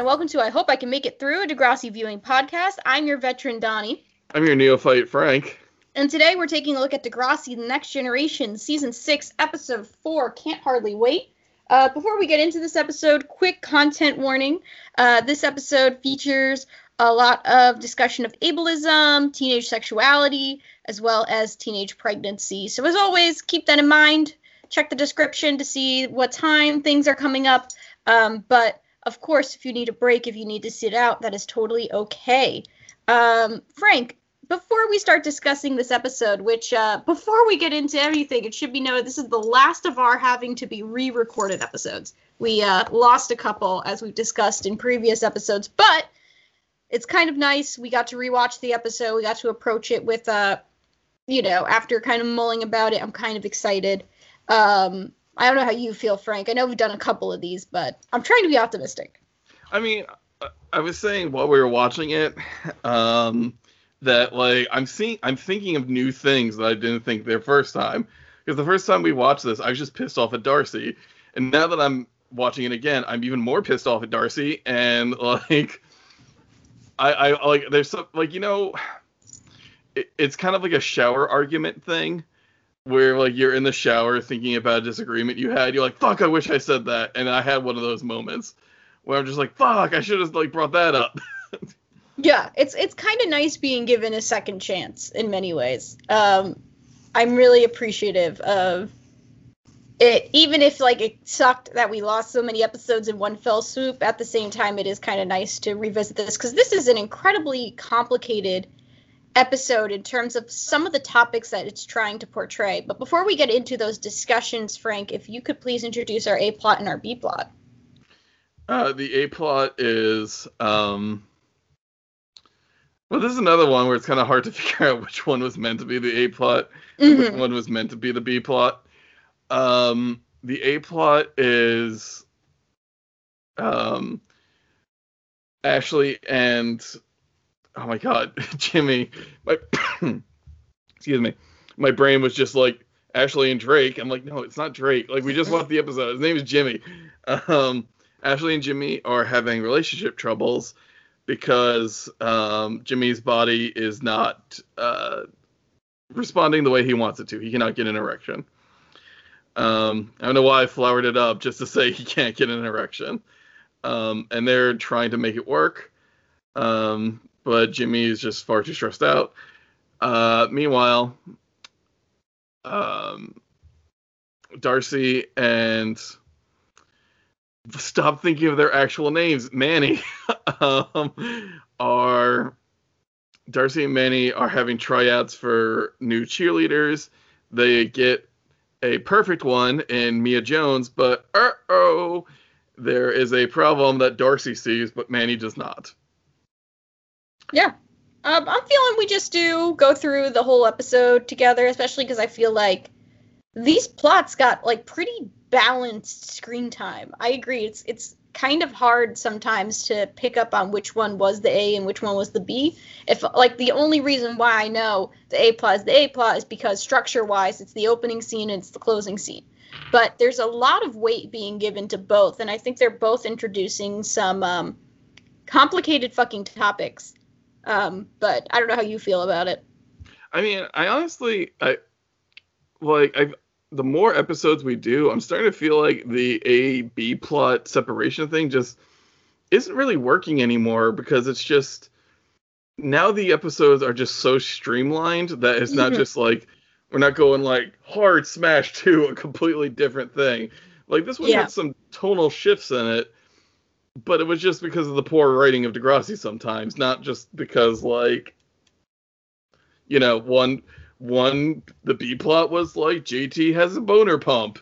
and welcome to I Hope I Can Make It Through, a Degrassi viewing podcast. I'm your veteran, Donnie. I'm your neophyte, Frank. And today we're taking a look at Degrassi The Next Generation, Season 6, Episode 4, Can't Hardly Wait. Uh, before we get into this episode, quick content warning. Uh, this episode features a lot of discussion of ableism, teenage sexuality, as well as teenage pregnancy. So, as always, keep that in mind. Check the description to see what time things are coming up. Um, but of course, if you need a break, if you need to sit out, that is totally okay. Um, Frank, before we start discussing this episode, which uh, before we get into everything, it should be noted this is the last of our having to be re-recorded episodes. We uh, lost a couple as we've discussed in previous episodes, but it's kind of nice. We got to rewatch the episode. We got to approach it with, uh, you know, after kind of mulling about it, I'm kind of excited. Um, I don't know how you feel, Frank. I know we've done a couple of these, but I'm trying to be optimistic. I mean, I was saying while we were watching it, um, that like I'm seeing, I'm thinking of new things that I didn't think the first time. Because the first time we watched this, I was just pissed off at Darcy, and now that I'm watching it again, I'm even more pissed off at Darcy, and like, I, I like there's some like you know, it, it's kind of like a shower argument thing where like you're in the shower thinking about a disagreement you had you're like fuck i wish i said that. And i had one of those moments where i'm just like fuck i should have like brought that up. Yeah it's it's kind of nice being given a second chance in many ways. Um i'm really appreciative of it even if like it sucked that we lost so many episodes in one fell swoop at the same time it is kind of nice to revisit this because this is an incredibly complicated episode in terms of some of the topics that it's trying to portray. But before we get into those discussions, Frank, if you could please introduce our A plot and our B plot. Uh, the A plot is um, well, this is another one where it's kind of hard to figure out which one was meant to be the A plot, mm-hmm. which one was meant to be the B plot. Um, the A plot is um, Ashley and oh my god, Jimmy, my excuse me, my brain was just like Ashley and Drake. I'm like, no, it's not Drake. Like we just watched the episode. His name is Jimmy. Um, Ashley and Jimmy are having relationship troubles because um, Jimmy's body is not uh, responding the way he wants it to. He cannot get an erection. Um, I don't know why I flowered it up just to say he can't get an erection. Um, and they're trying to make it work. Um, but Jimmy is just far too stressed out. Uh, meanwhile, um, Darcy and stop thinking of their actual names. Manny um, are Darcy and Manny are having tryouts for new cheerleaders. They get a perfect one in Mia Jones, but uh oh, there is a problem that Darcy sees, but Manny does not. Yeah. Um, I'm feeling we just do go through the whole episode together, especially because I feel like these plots got like pretty balanced screen time. I agree. It's it's kind of hard sometimes to pick up on which one was the A and which one was the B. If like the only reason why I know the A plot is the A plot is because structure wise it's the opening scene and it's the closing scene. But there's a lot of weight being given to both, and I think they're both introducing some um, complicated fucking topics um, but I don't know how you feel about it. I mean, I honestly, I like I the more episodes we do, I'm starting to feel like the A B plot separation thing just isn't really working anymore because it's just now the episodes are just so streamlined that it's not just like we're not going like hard smash to a completely different thing. Like this one yeah. had some tonal shifts in it but it was just because of the poor writing of Degrassi sometimes, not just because like you know, one one the B plot was like JT has a boner pump.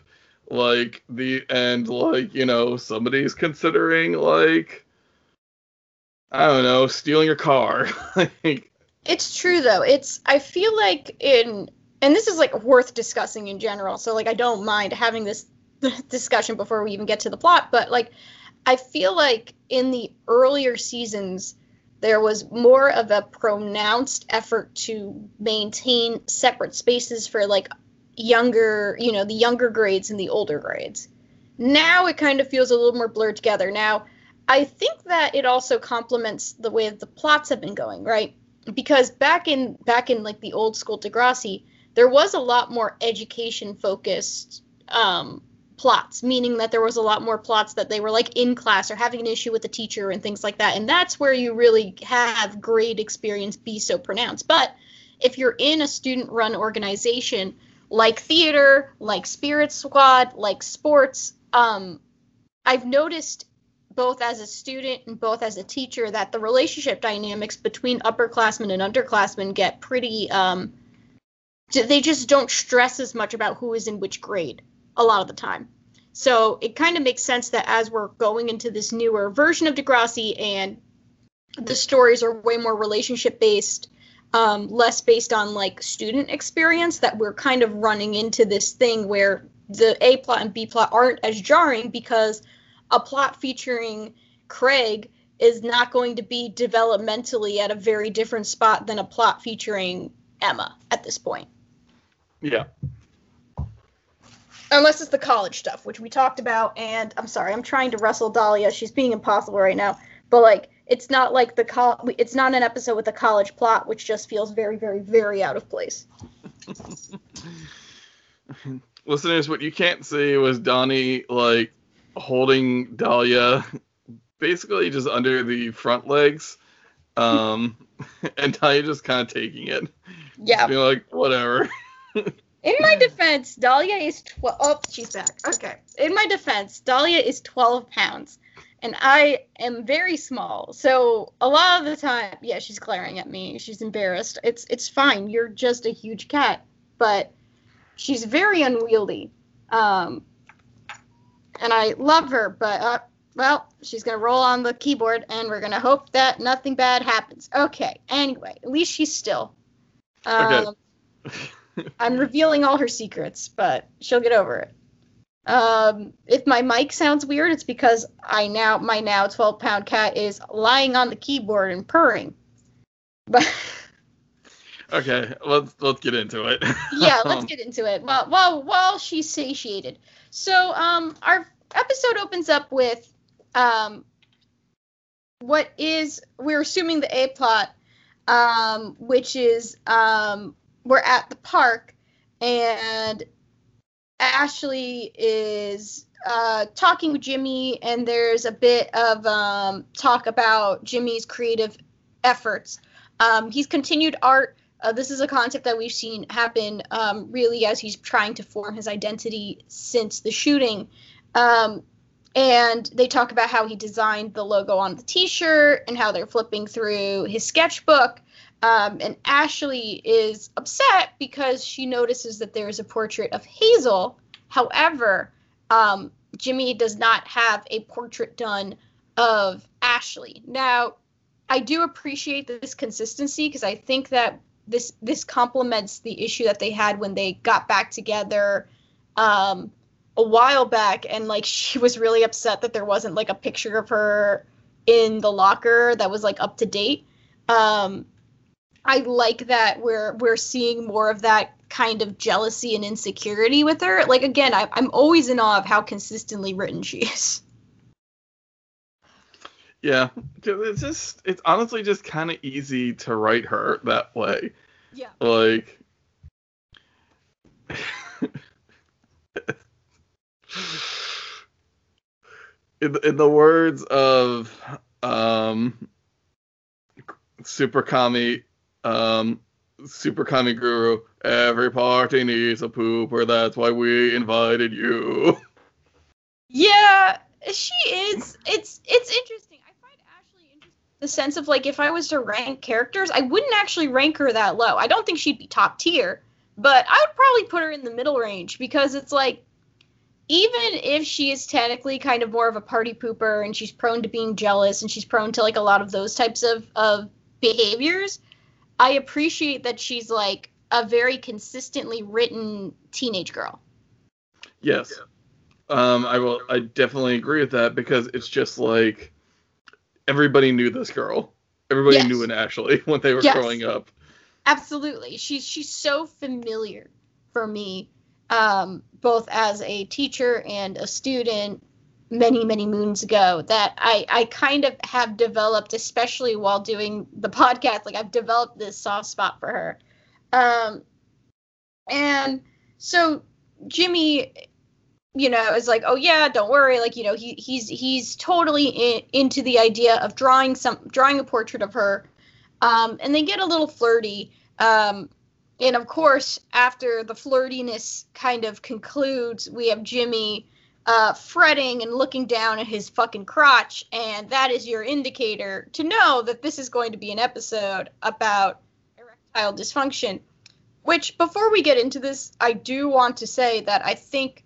Like the and like, you know, somebody's considering like I don't know, stealing your car. like It's true though. It's I feel like in and this is like worth discussing in general. So like I don't mind having this discussion before we even get to the plot, but like I feel like in the earlier seasons, there was more of a pronounced effort to maintain separate spaces for like younger, you know, the younger grades and the older grades. Now it kind of feels a little more blurred together. Now, I think that it also complements the way the plots have been going, right? Because back in back in like the old school Degrassi, there was a lot more education focused um, plots, meaning that there was a lot more plots that they were like in class or having an issue with the teacher and things like that. And that's where you really have grade experience be so pronounced. But if you're in a student run organization like theater, like Spirit Squad, like sports, um, I've noticed both as a student and both as a teacher that the relationship dynamics between upperclassmen and underclassmen get pretty um, they just don't stress as much about who is in which grade a lot of the time so it kind of makes sense that as we're going into this newer version of degrassi and the stories are way more relationship based um, less based on like student experience that we're kind of running into this thing where the a plot and b plot aren't as jarring because a plot featuring Craig is not going to be developmentally at a very different spot than a plot featuring Emma at this point. Yeah. Unless it's the college stuff, which we talked about, and I'm sorry, I'm trying to wrestle Dahlia. She's being impossible right now. But like, it's not like the col- it's not an episode with a college plot, which just feels very, very, very out of place. Listeners, what you can't see was Donnie like holding Dahlia basically just under the front legs. Um, and Dahlia just kind of taking it. Yeah. Being like, whatever. In my defense, Dahlia is 12. Oh, she's back. Okay. In my defense, Dahlia is 12 pounds. And I am very small. So a lot of the time, yeah, she's glaring at me. She's embarrassed. It's it's fine. You're just a huge cat. But she's very unwieldy. Um, and I love her, but uh, well, she's gonna roll on the keyboard, and we're gonna hope that nothing bad happens. Okay. Anyway, at least she's still. Um, okay. I'm revealing all her secrets, but she'll get over it. Um, if my mic sounds weird, it's because I now my now 12 pound cat is lying on the keyboard and purring. But okay, let's let's get into it. yeah, let's get into it. Well, while while she's satiated. So, um, our episode opens up with um, what is we're assuming the A plot, um, which is um, we're at the park and Ashley is uh, talking with Jimmy, and there's a bit of um, talk about Jimmy's creative efforts. Um, he's continued art uh, this is a concept that we've seen happen um, really as he's trying to form his identity since the shooting. Um, and they talk about how he designed the logo on the t-shirt and how they're flipping through his sketchbook. Um, and Ashley is upset because she notices that there is a portrait of Hazel. However, um, Jimmy does not have a portrait done of Ashley. Now, I do appreciate this consistency because I think that this this complements the issue that they had when they got back together um, a while back, and like she was really upset that there wasn't like a picture of her in the locker that was like up to date. Um, I like that we're we're seeing more of that kind of jealousy and insecurity with her. Like again, I, I'm always in awe of how consistently written she is. Yeah, it's just it's honestly just kind of easy to write her that way. Yeah. Like in, in the words of um Super Kami um Super Kami Guru, every party needs a pooper, that's why we invited you. Yeah, she is. It's it's interesting. I find Ashley interesting. The sense of like if I was to rank characters, I wouldn't actually rank her that low. I don't think she'd be top tier, but I would probably put her in the middle range because it's like even if she is technically kind of more of a party pooper and she's prone to being jealous and she's prone to like a lot of those types of of behaviors, I appreciate that she's like a very consistently written teenage girl. Yes. Um, I will. I definitely agree with that because it's just like everybody knew this girl. Everybody yes. knew an Ashley when they were yes. growing up. Absolutely, she's she's so familiar for me, um, both as a teacher and a student. Many many moons ago that I I kind of have developed, especially while doing the podcast. Like I've developed this soft spot for her, um, and so Jimmy, you know, is like, oh yeah, don't worry, like you know, he he's he's totally in, into the idea of drawing some drawing a portrait of her, um, and they get a little flirty. Um, and of course, after the flirtiness kind of concludes, we have Jimmy uh, fretting and looking down at his fucking crotch, and that is your indicator to know that this is going to be an episode about erectile dysfunction. Which, before we get into this, I do want to say that I think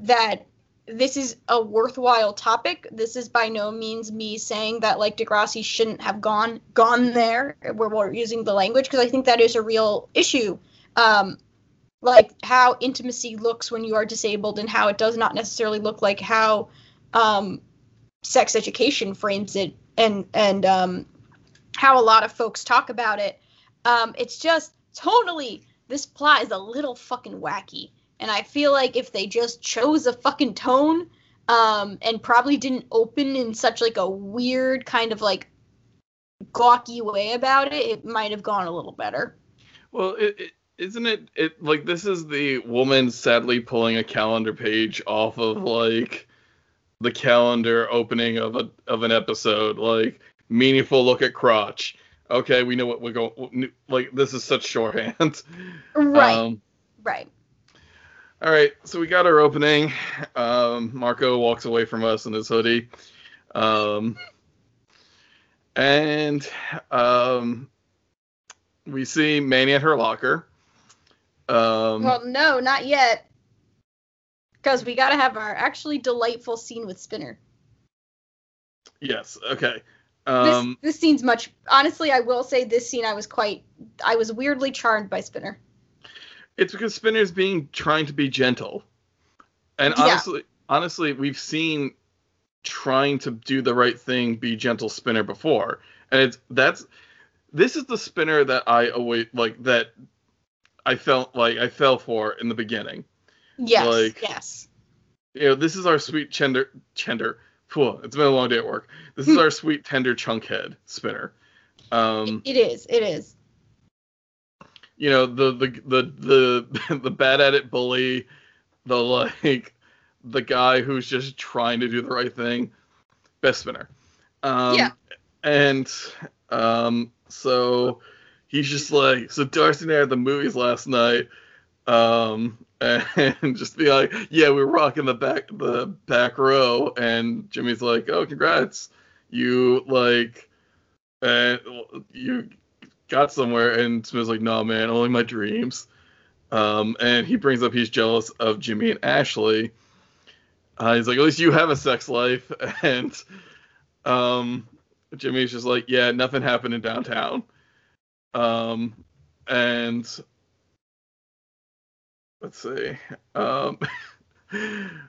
that this is a worthwhile topic. This is by no means me saying that like Degrassi shouldn't have gone gone there where we're using the language because I think that is a real issue. Um, like how intimacy looks when you are disabled and how it does not necessarily look like how um, sex education frames it and and um, how a lot of folks talk about it. Um, it's just totally this plot is a little fucking wacky and I feel like if they just chose a fucking tone, um, and probably didn't open in such like a weird kind of like gawky way about it, it might have gone a little better. Well, it, isn't it it like this is the woman sadly pulling a calendar page off of like the calendar opening of a of an episode like meaningful look at crotch okay we know what we're going like this is such shorthand right um, right all right, so we got our opening. Um, Marco walks away from us in his hoodie. Um, and um, we see Manny at her locker. Um, well, no, not yet. Because we got to have our actually delightful scene with Spinner. Yes, okay. Um, this, this scene's much. Honestly, I will say this scene I was quite. I was weirdly charmed by Spinner. It's because Spinner's being trying to be gentle. And yeah. honestly, honestly, we've seen trying to do the right thing be gentle Spinner before. And it's that's this is the Spinner that I always like that I felt like I fell for in the beginning. Yes. Like, yes. You know, this is our sweet tender tender. Cool. It's been a long day at work. This is our sweet tender chunkhead Spinner. Um, it is. It is you know the the the the, the bad at it bully, the like the guy who's just trying to do the right thing, best spinner. Um, yeah. And um, so he's just like, so Darcy and I had the movies last night, um, and just be like, yeah, we are rocking the back the back row, and Jimmy's like, oh, congrats, you like, and you got somewhere, and Smith's like, "No, man, only my dreams." Um, and he brings up he's jealous of Jimmy and Ashley. Uh, he's like, "At least you have a sex life," and um, Jimmy's just like, "Yeah, nothing happened in downtown." Um, and let's see. Um, it,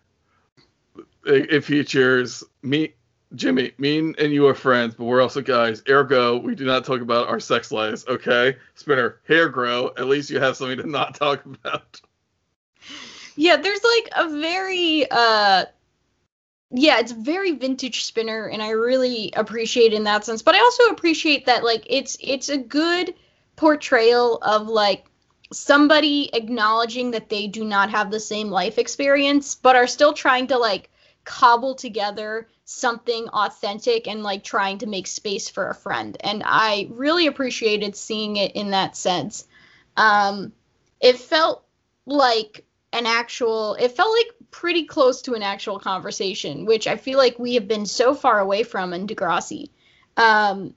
it features me Jimmy, me and you are friends, but we're also guys. Ergo, we do not talk about our sex lives, okay? Spinner, hair grow. At least you have something to not talk about. Yeah, there's like a very uh yeah, it's very vintage spinner and I really appreciate in that sense. But I also appreciate that like it's it's a good portrayal of like somebody acknowledging that they do not have the same life experience but are still trying to like cobble together something authentic and like trying to make space for a friend. And I really appreciated seeing it in that sense. Um, it felt like an actual, it felt like pretty close to an actual conversation, which I feel like we have been so far away from in Degrassi. Um,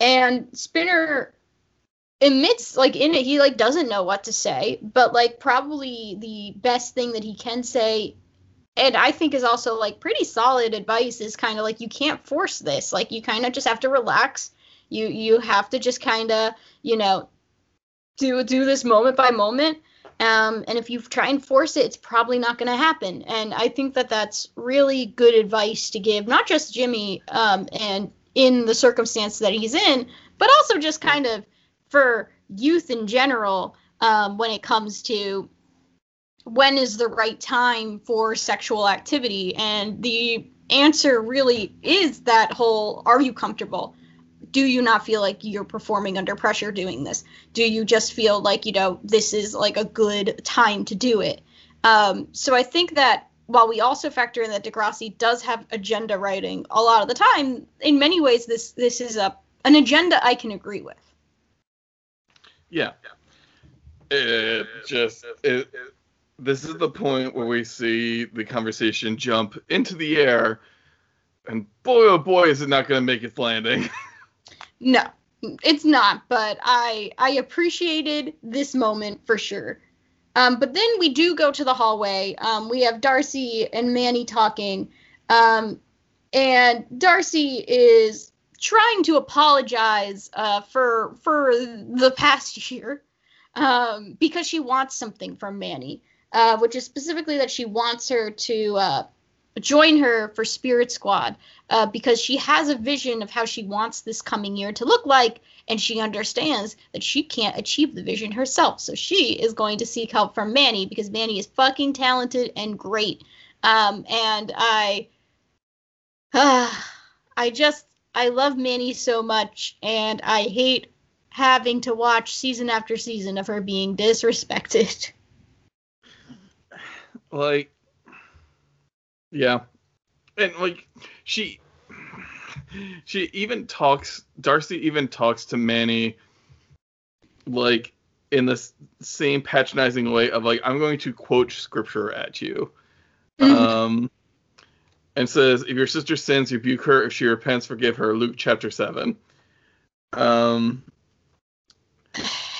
and Spinner admits like in it he like doesn't know what to say but like probably the best thing that he can say and I think is also like pretty solid advice is kind of like you can't force this. Like you kind of just have to relax. You you have to just kind of, you know, do do this moment by moment. Um, and if you try and force it, it's probably not going to happen. And I think that that's really good advice to give, not just Jimmy um, and in the circumstance that he's in, but also just kind of for youth in general um, when it comes to when is the right time for sexual activity? And the answer really is that whole are you comfortable? Do you not feel like you're performing under pressure doing this? Do you just feel like, you know, this is like a good time to do it? Um, so I think that while we also factor in that Degrassi does have agenda writing a lot of the time, in many ways this this is a an agenda I can agree with. Yeah. It just it, this is the point where we see the conversation jump into the air, and boy, oh boy, is it not going to make its landing. no, it's not. But I I appreciated this moment for sure. Um, but then we do go to the hallway. Um, we have Darcy and Manny talking, um, and Darcy is trying to apologize uh, for for the past year um, because she wants something from Manny uh, which is specifically that she wants her to uh, join her for Spirit Squad uh, because she has a vision of how she wants this coming year to look like, and she understands that she can't achieve the vision herself. So she is going to seek help from Manny because Manny is fucking talented and great. Um, and I, I just, I love Manny so much, and I hate having to watch season after season of her being disrespected. like yeah. And like she she even talks darcy even talks to manny like in the same patronizing way of like i'm going to quote scripture at you. Mm-hmm. um and says if your sister sins rebuke her. If she repents forgive her. Luke chapter 7 um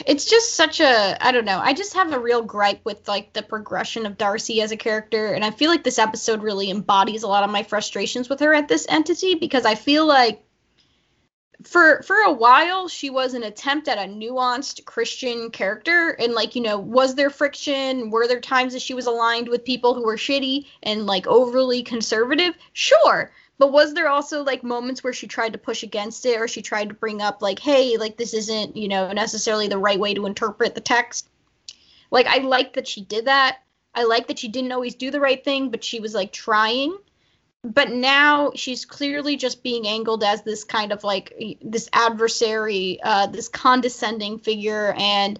it's just such a I don't know. I just have a real gripe with like the progression of Darcy as a character and I feel like this episode really embodies a lot of my frustrations with her at this entity because I feel like for for a while she was an attempt at a nuanced Christian character and like you know was there friction were there times that she was aligned with people who were shitty and like overly conservative sure but was there also like moments where she tried to push against it or she tried to bring up like, hey, like this isn't, you know, necessarily the right way to interpret the text? Like I like that she did that. I like that she didn't always do the right thing, but she was like trying. But now she's clearly just being angled as this kind of like this adversary, uh, this condescending figure, and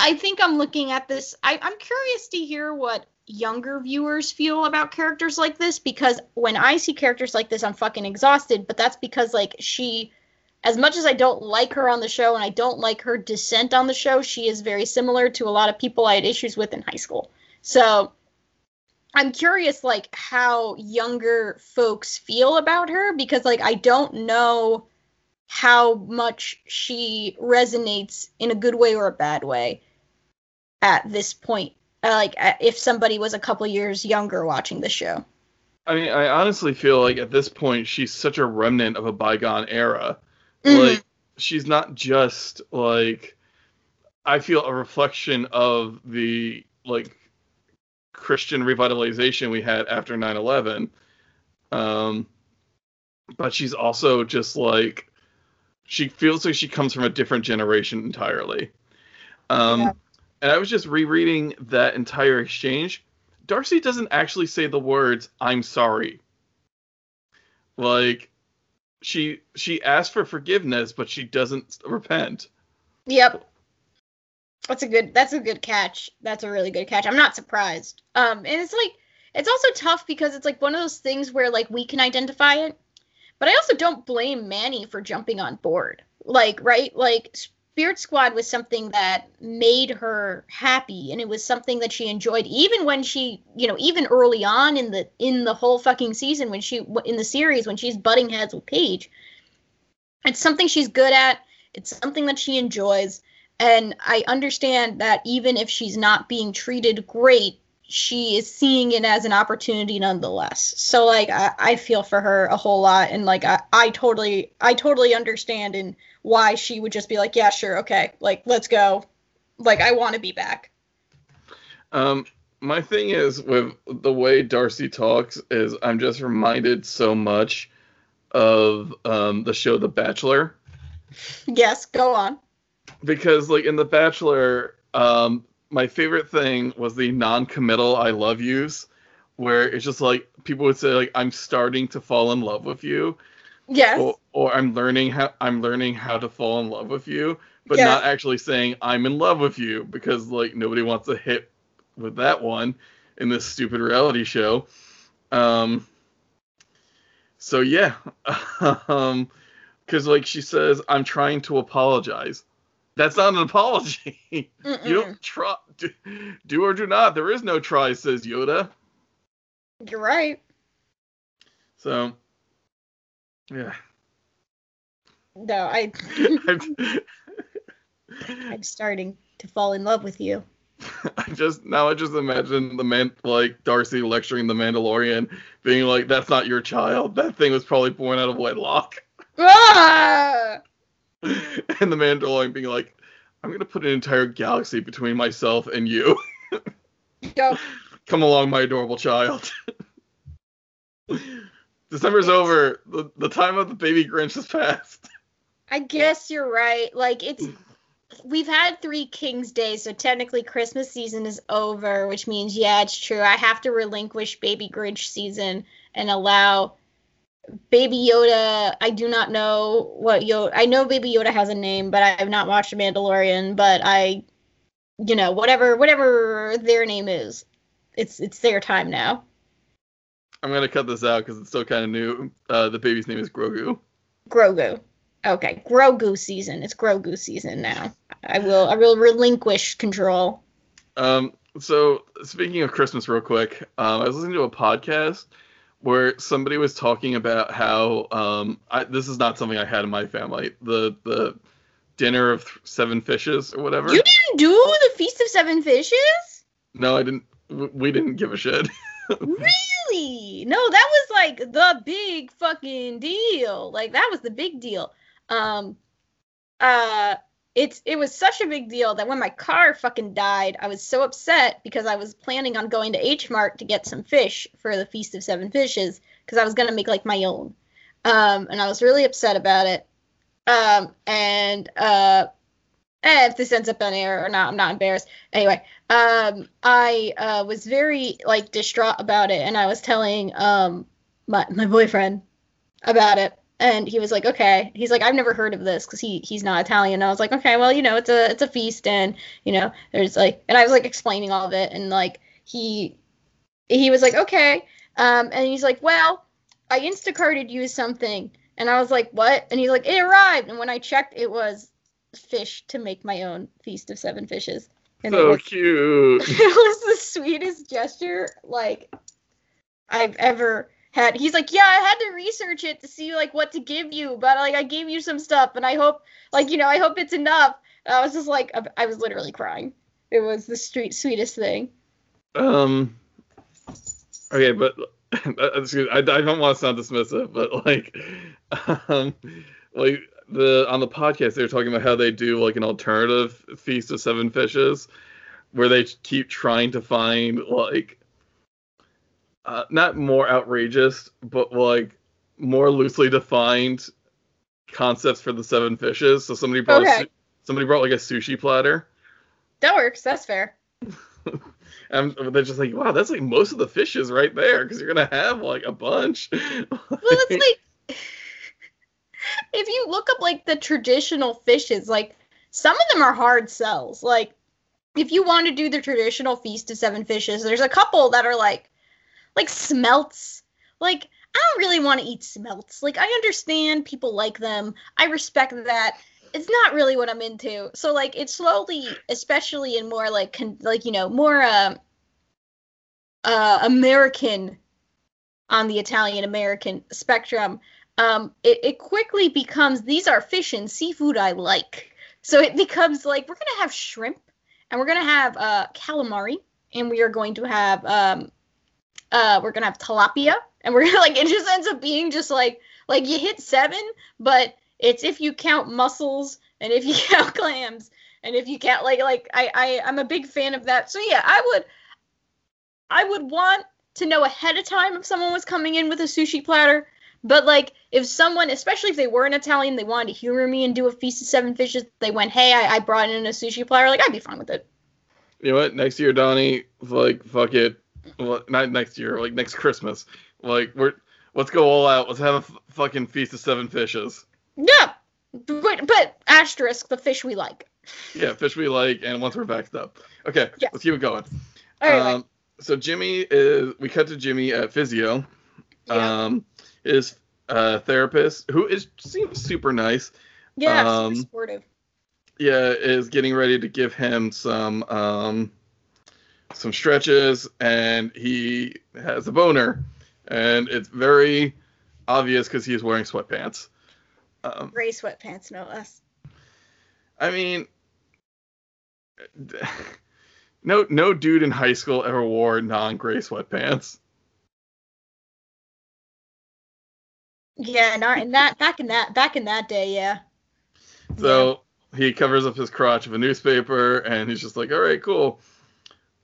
I think I'm looking at this. I, I'm curious to hear what younger viewers feel about characters like this because when I see characters like this, I'm fucking exhausted. But that's because like she, as much as I don't like her on the show and I don't like her descent on the show, she is very similar to a lot of people I had issues with in high school. So I'm curious like how younger folks feel about her because like I don't know how much she resonates in a good way or a bad way at this point uh, like uh, if somebody was a couple years younger watching the show. I mean, I honestly feel like at this point she's such a remnant of a bygone era. Mm-hmm. Like she's not just like I feel a reflection of the like Christian revitalization we had after 9/11. Um but she's also just like she feels like she comes from a different generation entirely. Um yeah and I was just rereading that entire exchange. Darcy doesn't actually say the words "I'm sorry." Like she she asks for forgiveness, but she doesn't repent. Yep. That's a good that's a good catch. That's a really good catch. I'm not surprised. Um and it's like it's also tough because it's like one of those things where like we can identify it, but I also don't blame Manny for jumping on board. Like, right? Like Spirit Squad was something that made her happy and it was something that she enjoyed even when she, you know, even early on in the in the whole fucking season when she in the series when she's butting heads with Paige. It's something she's good at. It's something that she enjoys and I understand that even if she's not being treated great, she is seeing it as an opportunity nonetheless. So like I, I feel for her a whole lot and like I, I totally I totally understand and why she would just be like, yeah, sure, okay, like let's go. Like I want to be back. Um, my thing is with the way Darcy talks is I'm just reminded so much of um the show The Bachelor. Yes, go on. Because like in The Bachelor, um, my favorite thing was the non-committal I love yous, where it's just like people would say like I'm starting to fall in love with you. Yes. Or, or I'm learning how I'm learning how to fall in love with you, but Yes. not actually saying I'm in love with you because like nobody wants to hit with that one in this stupid reality show. Um so yeah. um cuz like she says I'm trying to apologize. That's not an apology. You don't try do, do or do not. There is no try says Yoda. You're right. So yeah. No, I I'm- I'm starting to fall in love with you. I just now I just imagine the man like Darcy lecturing the Mandalorian, being like, "That's not your child. That thing was probably born out of wedlock," Ah! and the Mandalorian being like, "I'm gonna put an entire galaxy between myself and you. Go. Come along, my adorable child." December's over. The, the time of the baby Grinch has passed. I guess you're right. Like it's we've had three King's Days, so technically Christmas season is over, which means yeah, it's true. I have to relinquish Baby Grinch season and allow Baby Yoda. I do not know what Yoda. I know Baby Yoda has a name, but I have not watched The Mandalorian. But I, you know, whatever whatever their name is, it's it's their time now. I'm gonna cut this out because it's still kind of new. Uh, the baby's name is Grogu. Grogu. Okay, Grogu season. It's Grogu season now. I will I will relinquish control. Um, so speaking of Christmas, real quick, um, I was listening to a podcast where somebody was talking about how um, I, this is not something I had in my family. The the dinner of seven fishes or whatever. You didn't do the Feast of Seven Fishes? No, I didn't. We didn't give a shit. Really? No, that was like the big fucking deal. Like that was the big deal. Um uh it's it was such a big deal that when my car fucking died, I was so upset because I was planning on going to H Mart to get some fish for the Feast of Seven Fishes because I was gonna make like my own. Um and I was really upset about it. Um and uh if this ends up on air or not, I'm not embarrassed. Anyway, um, I uh, was very like distraught about it, and I was telling um my my boyfriend about it, and he was like, "Okay." He's like, "I've never heard of this because he he's not Italian." And I was like, "Okay, well, you know, it's a it's a feast, and you know, there's like," and I was like explaining all of it, and like he he was like, "Okay," um, and he's like, "Well, I Instacarted you something," and I was like, "What?" And he's like, "It arrived," and when I checked, it was fish to make my own feast of seven fishes. And it so was, cute. it was the sweetest gesture like I've ever had. He's like, yeah, I had to research it to see like what to give you, but like I gave you some stuff, and I hope like you know I hope it's enough. And I was just like, I was literally crying. It was the street sweetest thing. Um. Okay, but I, I don't want to sound dismissive, but like, um, like the on the podcast they were talking about how they do like an alternative feast of seven fishes, where they keep trying to find like, uh, not more outrageous, but like more loosely defined concepts for the seven fishes. So somebody brought Okay. su- somebody brought like a sushi platter. That works. That's fair. And they're just like, wow, that's like most of the fishes right there, because you're gonna have like a bunch. Well, it's like if you look up like the traditional fishes, like some of them are hard sells. Like if you want to do the traditional feast of seven fishes, there's a couple that are like like smelts. Like I don't really want to eat smelts. Like I understand people like them. I respect that. It's not really what I'm into. So like it's slowly, especially in more like con- like you know more uh, uh American on the Italian American spectrum, um, it, it quickly becomes these are fish and seafood I like. So it becomes like we're gonna have shrimp and we're gonna have uh, calamari and we are going to have um, uh, we're gonna have tilapia and we're gonna like it just ends up being just like like you hit seven, but it's if you count mussels and if you count clams and if you count like like I, I I'm a big fan of that. So yeah, I would I would want to know ahead of time if someone was coming in with a sushi platter. But like if someone, especially if they were an Italian, they wanted to humor me and do a feast of seven fishes, they went, "Hey, I, I brought in a sushi platter." Like I'd be fine with it. you know what? Next year, Donnie, like fuck it. Well, not next year, like next Christmas. Like we're let's go all out. Let's have a f- fucking feast of seven fishes. Yeah, but but asterisk the fish we like. Yeah, fish we like, and once we're backed up. Okay, Yes. let's keep it going. All right. Um, so Jimmy is. We cut to Jimmy at physio. yeah. Um, his uh, therapist, who is seems super nice. yeah. um, super supportive. yeah, is getting ready to give him some um, some stretches, and he has a boner, and it's very obvious because he's wearing sweatpants. Um, Gray sweatpants, no less. I mean, no no dude in high school ever wore non-gray sweatpants. Yeah, not in that back in that back in that day, yeah. So he covers up his crotch with a newspaper, and he's just like, "All right, cool."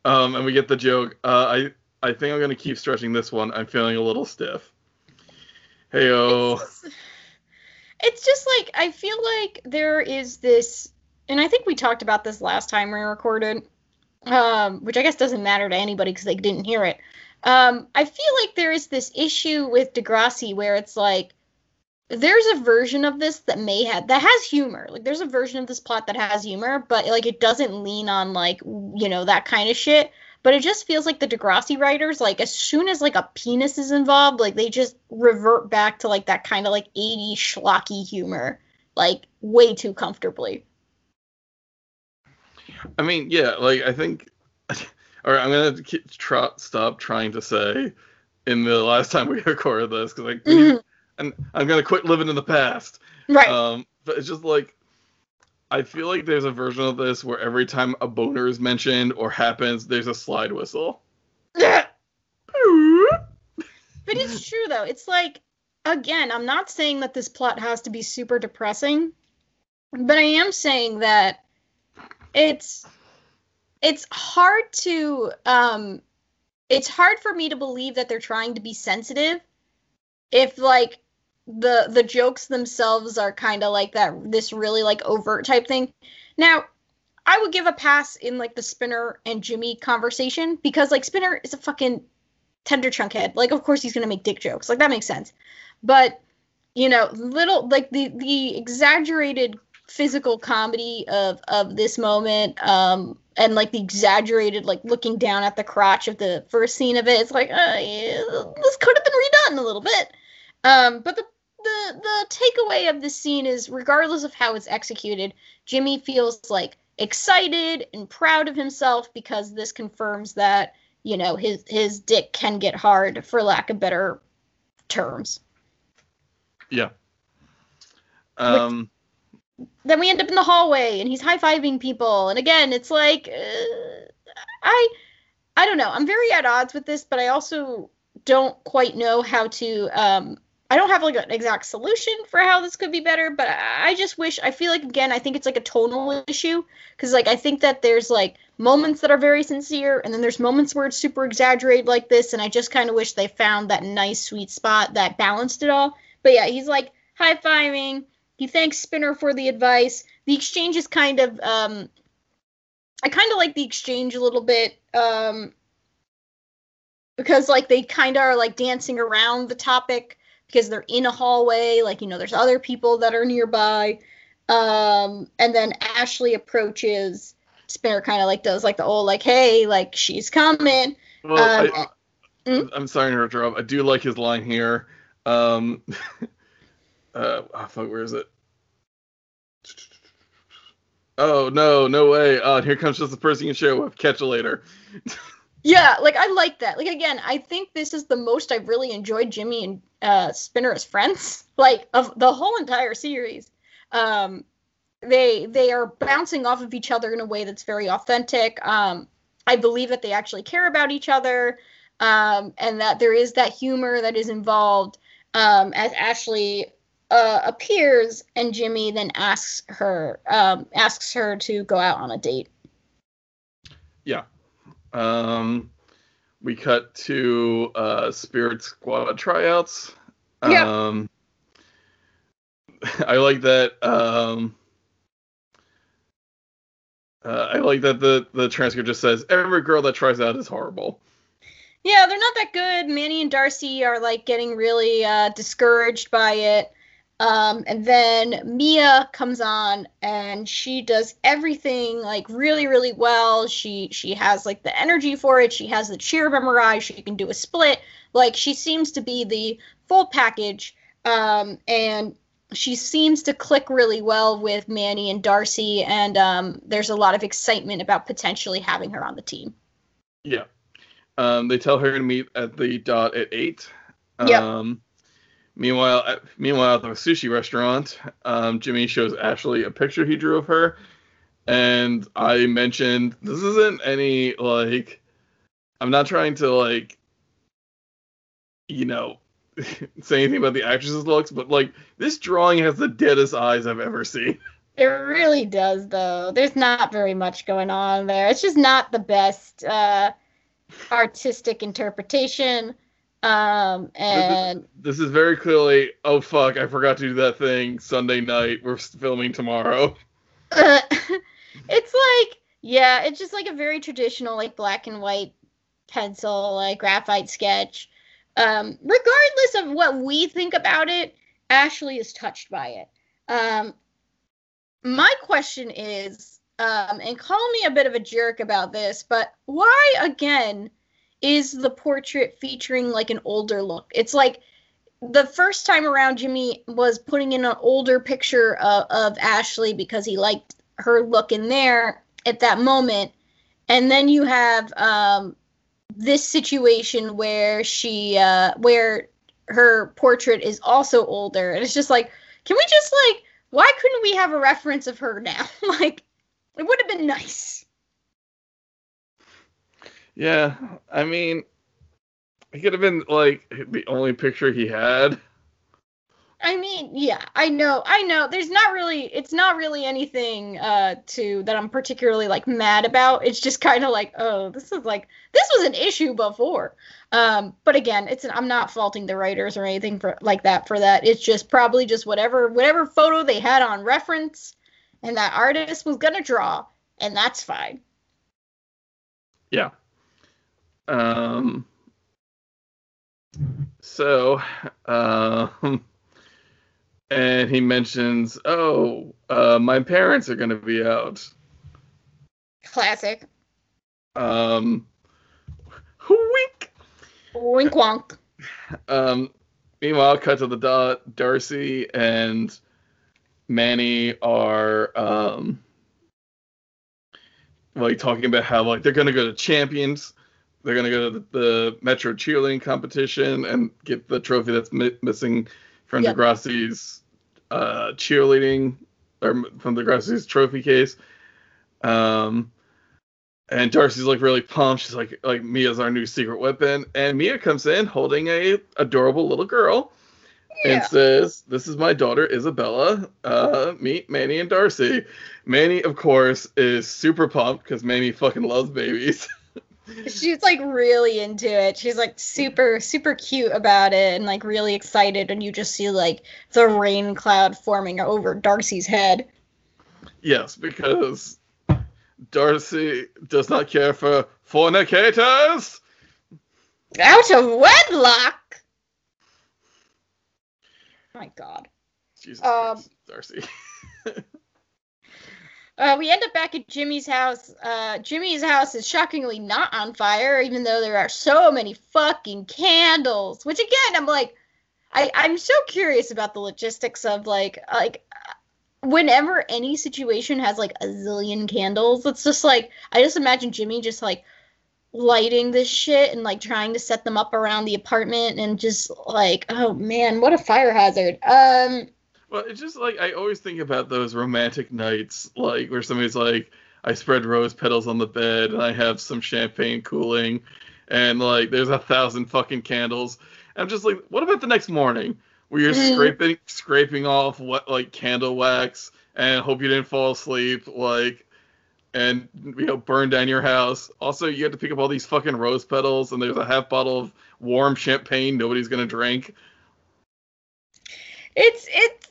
Um, and we get the joke. Uh, I I think I'm gonna keep stretching this one. I'm feeling a little stiff. Hey oh. It's just, it's just like I feel like there is this, and I think we talked about this last time we recorded, um, which I guess doesn't matter to anybody because they didn't hear it. Um, I feel like there is this issue with Degrassi where it's like there's a version of this that may have that has humor. Like there's a version of this plot that has humor, but like it doesn't lean on like you know that kind of shit. But it just feels like the Degrassi writers, like as soon as like a penis is involved, like they just revert back to like that kind of like 80s schlocky humor, like way too comfortably. I mean, yeah, like I think. All right, I'm gonna keep, try, stop trying to say in the last time we recorded this because like, Mhm. and I'm gonna quit living in the past. Right. Um, but it's just like I feel like there's a version of this where every time a boner is mentioned or happens, there's a slide whistle. But it's true though. It's like again, I'm not saying that this plot has to be super depressing, but I am saying that it's it's hard to um it's hard for me to believe that they're trying to be sensitive if like the the jokes themselves are kind of like that this really like overt type thing. Now, I would give a pass in like the Spinner and Jimmy conversation because like Spinner is a fucking tender chunk head. Like, of course he's gonna make dick jokes. Like that makes sense. But you know, little like the the exaggerated physical comedy of of this moment, um, and like the exaggerated like looking down at the crotch of the first scene of it. It's like, uh, yeah, this could have been redone a little bit. Um, but the the the takeaway of this scene is, regardless of how it's executed, Jimmy feels like excited and proud of himself because this confirms that you know his his dick can get hard for lack of better terms Yeah. Um. Then we end up in the hallway and he's high-fiving people. And again it's like uh, i i don't know. I'm very at odds with this but i also don't quite know how to um i don't have like an exact solution for how this could be better but i, just wish i feel like again i think it's like a tonal issue. Because like i think that there's like moments that are very sincere and then there's moments where it's super exaggerated like this and i just kind of wish they found that nice sweet spot that balanced it all. But yeah he's like high-fiving he thanks Spinner for the advice. The exchange is kind of um I kind of like the exchange a little bit um because like they kind of are like dancing around the topic because they're in a hallway like you know there's other people that are nearby um and then Ashley approaches Spinner kind of like does like the old like hey like she's coming Well, Um, I, mm? I'm sorry to interrupt. I do like his line here. Um. uh. Oh, fuck. Where is it? Oh no! No way! Oh, here comes just the person you share with. Catch you later. Yeah, like I like that. Like again, I think this is the most I've really enjoyed Jimmy and uh, Spinner as friends, like of the whole entire series. Um, they they are bouncing off of each other in a way that's very authentic. Um, I believe that they actually care about each other, um, and that there is that humor that is involved. Um, as Ashley uh, appears, and Jimmy then asks her um, asks her to go out on a date. Yeah. Um, we cut to uh, Spirit Squad tryouts. Yeah. Um, I like that. Um, Uh, I like that the the transcript just says every girl that tries out is horrible. Yeah, they're not that good. Manny and Darcy are like getting really uh, discouraged by it. Um, and then Mia comes on and she does everything like really, really well. She she has like the energy for it. She has the cheer memorized. She can do a split. Like she seems to be the full package. Um, and she seems to click really well with Manny and Darcy. And um, there's a lot of excitement about potentially having her on the team. Yeah. Um, they tell her to meet at the dot at eight. Yep. Meanwhile, meanwhile at the sushi restaurant, um, Jimmy shows Ashley a picture he drew of her, and I mentioned this isn't any like I'm not trying to like you know say anything about the actress's looks, but like this drawing has the deadest eyes I've ever seen. It really does, though. There's not very much going on there. It's just not the best uh, artistic interpretation. Um, and this is, this is very clearly, oh fuck, I forgot to do that thing Sunday night. We're filming tomorrow. Uh, it's like, yeah, it's just like a very traditional, like black and white pencil, like graphite sketch. Um, regardless of what we think about it, Ashley is touched by it. Um, my question is, um, and call me a bit of a jerk about this, but why again? Is the portrait featuring like an older look. It's like the first time around, Jimmy was putting in an older picture of, of Ashley because he liked her look in there at that moment. And then you have um, this situation where she, uh, where her portrait is also older. And it's just like, can we just like, why couldn't we have a reference of her now? like, it would have been nice. Yeah, I mean, it could have been like the only picture he had. I mean, yeah, I know, I know. There's not really, it's not really anything uh to that I'm particularly like mad about. It's just kind of like, oh, this is like this was an issue before. Um, but again, it's an, I'm not faulting the writers or anything for like that for that. It's just probably just whatever whatever photo they had on reference, and that artist was gonna draw, and that's fine. Yeah. Um, so, um, and he mentions, oh, uh, my parents are going to be out. Classic. Um, wink. Wink wonk. Um, meanwhile, cut to the dot. Darcy and Manny are um, like talking about how like they're gonna go to champions they're gonna go to the, the Metro cheerleading competition and get the trophy that's mi- missing from yep. Degrassi's uh, cheerleading or from Degrassi's trophy case. Um, and Darcy's like really pumped. She's like, like Mia's our new secret weapon, and Mia comes in holding a adorable little girl. Yeah. and says, "This is my daughter Isabella. Uh, meet Manny and Darcy." Manny, of course, is super pumped because Manny fucking loves babies. She's like really into it. She's like super, super cute about it and like really excited. And you just see like the rain cloud forming over Darcy's head. Yes, because Darcy does not care for fornicators. Out of wedlock. My God. Jesus um, Christ, Darcy. Uh, we end up back at Jimmy's house. Uh, Jimmy's house is shockingly not on fire, even though there are so many fucking candles. Which again, I'm like, I I'm so curious about the logistics of like like whenever any situation has like a zillion candles, it's just like I just imagine Jimmy just like lighting this shit and like trying to set them up around the apartment and just like oh man, what a fire hazard. Um well, it's just like I always think about those romantic nights, like where somebody's like, I spread rose petals on the bed and I have some champagne cooling, and like there's a thousand fucking candles. And I'm just like, what about the next morning where you're mm. scraping scraping off what like candle wax and hope you didn't fall asleep, like and you know burn down your house. Also, you have to pick up all these fucking rose petals, and there's a half bottle of warm champagne nobody's gonna drink. It's it's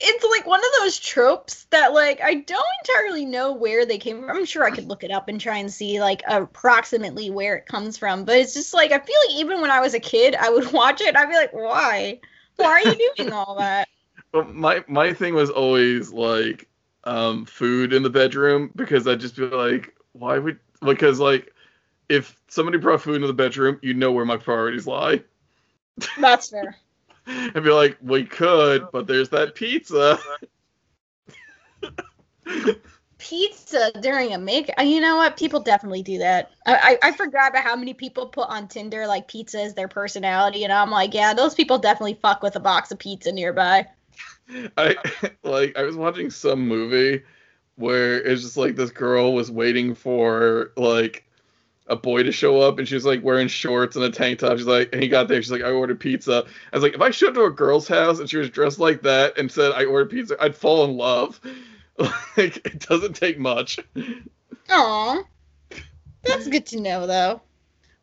it's like one of those tropes that like I don't entirely know where they came from. I'm sure I could look it up and try and see like approximately where it comes from, but it's just like I feel like even when I was a kid, I would watch it I'd be like, why? Why are you doing all that? Well, my my thing was always like um, food in the bedroom because I'd just be like, why would because like if somebody brought food into the bedroom, you know where my priorities lie. That's fair. I'd be like, we could, but there's that pizza. pizza during a make uh, you know what? People definitely do that. I, I, I forgot about how many people put on tinder like pizza is their personality and i'm like yeah those people definitely fuck with a box of pizza nearby. I like i was watching some movie where it's just like this girl was waiting for like a boy to show up and she was like wearing shorts and a tank top. She's like, and he got there. She's like, I ordered pizza. I was like, if I showed up to a girl's house and she was dressed like that and said I ordered pizza, I'd fall in love. like it doesn't take much. Aw, that's good to know though.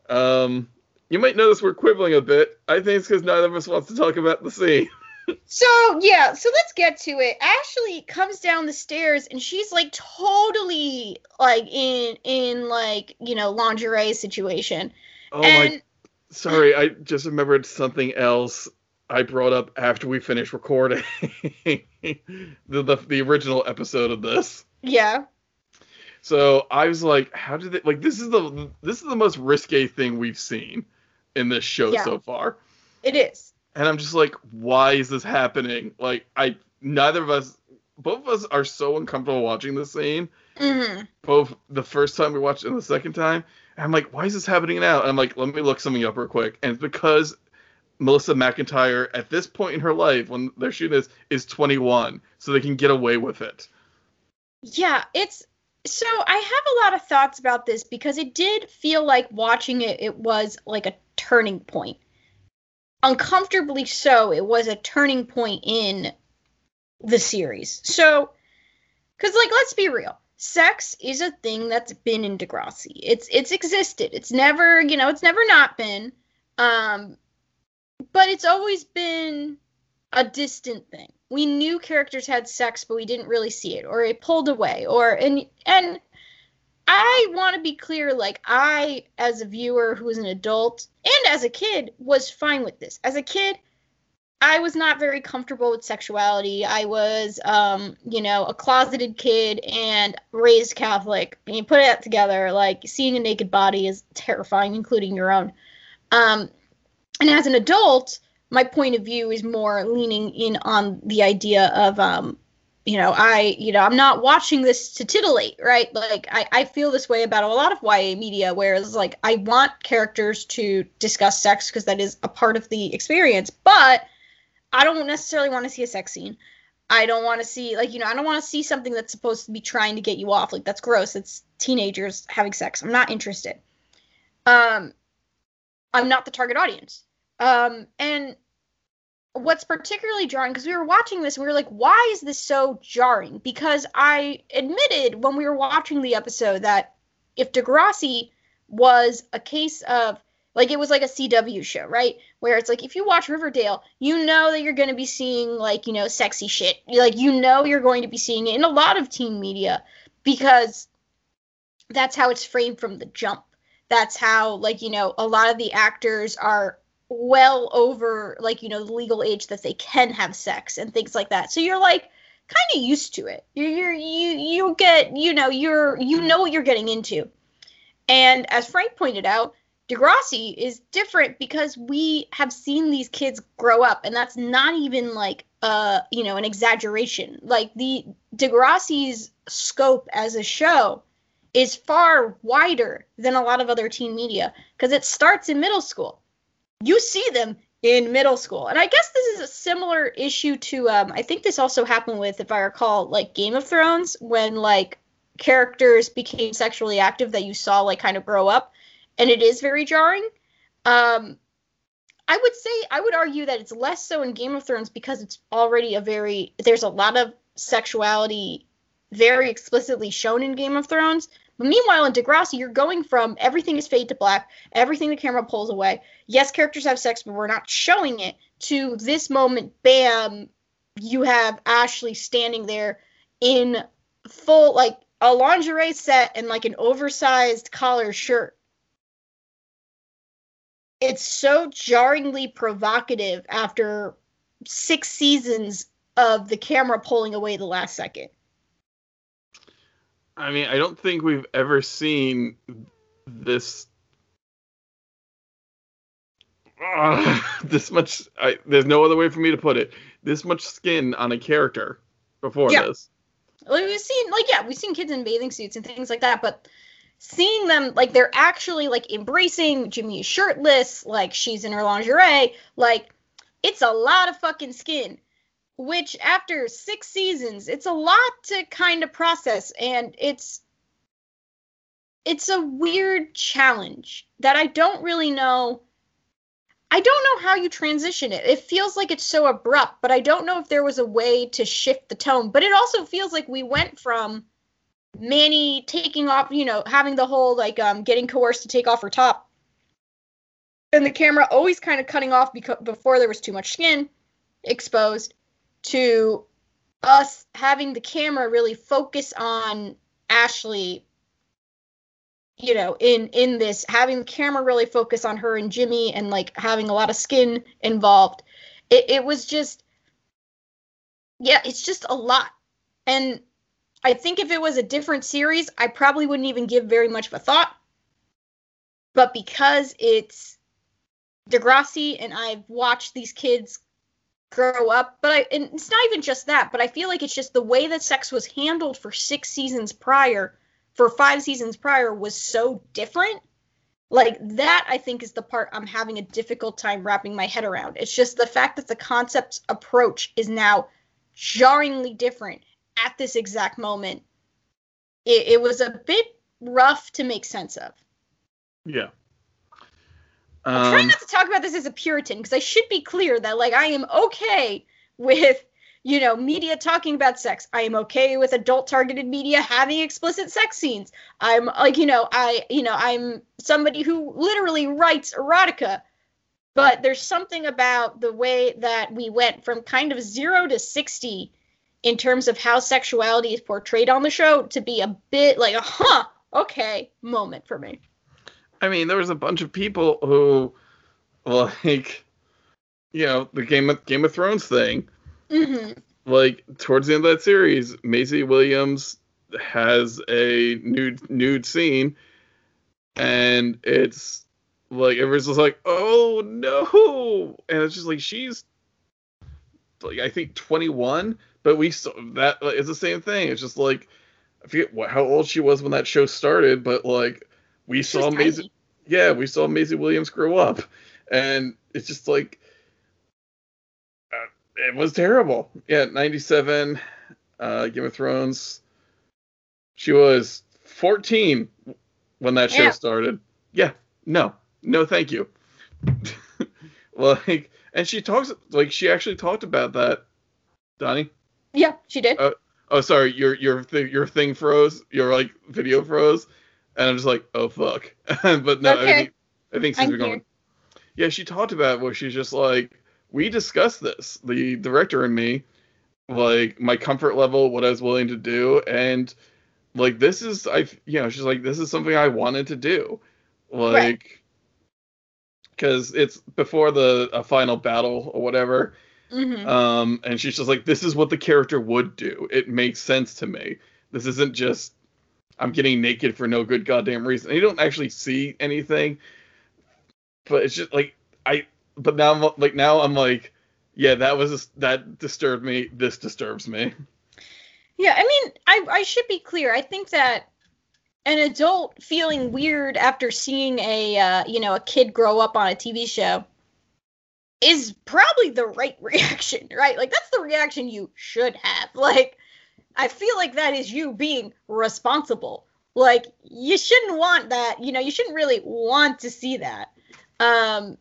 Um, you might notice we're quibbling a bit. I think it's because neither of us wants to talk about the scene. so yeah, so let's get to it. Ashley comes down the stairs and she's like totally like in in like you know lingerie situation. Oh and, my! Sorry, I just remembered something else. I brought up after we finished recording the, the the original episode of this. Yeah. So I was like, how did they like this is the this is the most risque thing we've seen in this show yeah. so far. It is and I'm just like, why is this happening? Like, I neither of us, both of us are so uncomfortable watching this scene. Mm-hmm. Both the first time we watched it and the second time, and I'm like, why is this happening now? And I'm like, let me look something up real quick, and it's because Melissa McIntyre at this point in her life when they're shooting this is 21, so they can get away with it. Yeah, it's so I have a lot of thoughts about this because it did feel like watching it it was like a turning point uncomfortably so, it was a turning point in the series. So, because like, let's be real, sex is a thing that's been in Degrassi. It's it's existed. It's never, you know, it's never not been. Um, but it's always been a distant thing. We knew characters had sex, but we didn't really see it, or it pulled away, or and and I want to be clear like I as a viewer who was an adult and as a kid was fine with this. As a kid, I was not very comfortable with sexuality. I was um, you know, a closeted kid and raised Catholic. And put that together, like seeing a naked body is terrifying, including your own. Um, and as an adult, my point of view is more leaning in on the idea of um, you know, I, you know, I'm not watching this to titillate, right? Like, I, I feel this way about a lot of YA media, whereas, like, I want characters to discuss sex because that is a part of the experience, but I don't necessarily want to see a sex scene. I don't want to see, like, you know, I don't want to see something that's supposed to be trying to get you off. Like, that's gross. It's teenagers having sex. I'm not interested. Um, I'm not the target audience. Um, and what's particularly jarring because we were watching this and we were like why is this so jarring? Because i admitted when we were watching the episode that if degrassi was a case of like it was like a cw show right? Where it's like if you watch riverdale you know that you're going to be seeing like you know sexy shit. Like you know you're going to be seeing it in a lot of teen media because that's how it's framed from the jump. That's how like you know a lot of the actors are well over like you know the legal age that they can have sex and things like that. So you're like kind of used to it. You're, you're you you get you know you're you know what you're getting into. And as frank pointed out degrassi is different because we have seen these kids grow up and that's not even like uh you know an exaggeration. Like the degrassi's scope as a show is far wider than a lot of other teen media because it starts in middle school you see them in middle school. And I guess this is a similar issue to um I think this also happened with if I recall like Game of Thrones when like characters became sexually active that you saw like kind of grow up and it is very jarring. Um I would say I would argue that it's less so in Game of Thrones because it's already a very there's a lot of sexuality very explicitly shown in Game of Thrones but meanwhile, in Degrassi, you're going from everything is fade to black, everything the camera pulls away. Yes, characters have sex, but we're not showing it. To this moment, bam, you have Ashley standing there in full like a lingerie set and like an oversized collar shirt. It's so jarringly provocative after six seasons of the camera pulling away the last second. I mean, I don't think we've ever seen this uh, this much. I, there's no other way for me to put it. This much skin on a character before yeah. this. Like we've seen, like yeah, we've seen kids in bathing suits and things like that, but seeing them like they're actually like embracing Jimmy shirtless, like she's in her lingerie, like it's a lot of fucking skin. Which after six seasons, it's a lot to kind of process, and it's it's a weird challenge that I don't really know I don't know how you transition it. It feels like it's so abrupt, but I don't know if there was a way to shift the tone. But it also feels like we went from Manny taking off, you know, having the whole like um getting coerced to take off her top, and the camera always kind of cutting off because before there was too much skin exposed, to us having the camera really focus on Ashley you know in in this having the camera really focus on her and jimmy and like having a lot of skin involved. It, it was just yeah it's just a lot. And i think if it was a different series i probably wouldn't even give very much of a thought. But because it's degrassi and i've watched these kids grow up but i and it's not even just that but i feel like it's just the way that sex was handled for six seasons prior for five seasons prior was so different. Like that i think is the part i'm having a difficult time wrapping my head around. It's just the fact that the concept's approach is now jarringly different at this exact moment. It, it was a bit rough to make sense of. Yeah i'm trying um, not to talk about this as a puritan because i should be clear that like i am okay with you know, media talking about sex. I am okay with adult targeted media having explicit sex scenes. I'm like, you know, I, you know, I'm somebody who literally writes erotica. But there's something about the way that we went from kind of zero to 60 in terms of how sexuality is portrayed on the show to be a bit like a huh, okay moment for me. I mean, there was a bunch of people who, like, you know, the Game of Game of Thrones thing Mm-hmm. Like towards the end of that series, Maisie Williams has a nude nude scene, and it's like everyone's just like, "Oh no!" And it's just like she's like I think 21, but we saw that like, it's the same thing. It's just like I forget what, how old she was when that show started, but like we saw Maisie, yeah, we saw Maisie Williams grow up, and it's just like it was terrible. Yeah, 97, uh, Game of Thrones. She was 14 when that show yeah. started. Yeah, no, no, thank you. like, and she talks like she actually talked about that, Donnie. Yeah, she did. Uh, oh, sorry, your your th- your thing froze. Your like video froze, and I'm just like, oh fuck. but no, okay. I think I think she's been going. Yeah, she talked about where she's just like, we discussed this, the director and me, like my comfort level, what I was willing to do, and like this is I you know she's like this is something I wanted to do, like because right. it's before the a final battle or whatever. Mm-hmm. Um, and she's just like, this is what the character would do. It makes sense to me. This isn't just I'm getting naked for no good goddamn reason. You don't actually see anything, but it's just like I but now I'm like now I'm like, yeah, that was that disturbed me. This disturbs me. Yeah, I mean, I I should be clear. I think that an adult feeling weird after seeing a uh, you know a kid grow up on a TV show is probably the right reaction, right? Like that's the reaction you should have. Like I feel like that is you being responsible. Like you shouldn't want that, you know, you shouldn't really want to see that. Um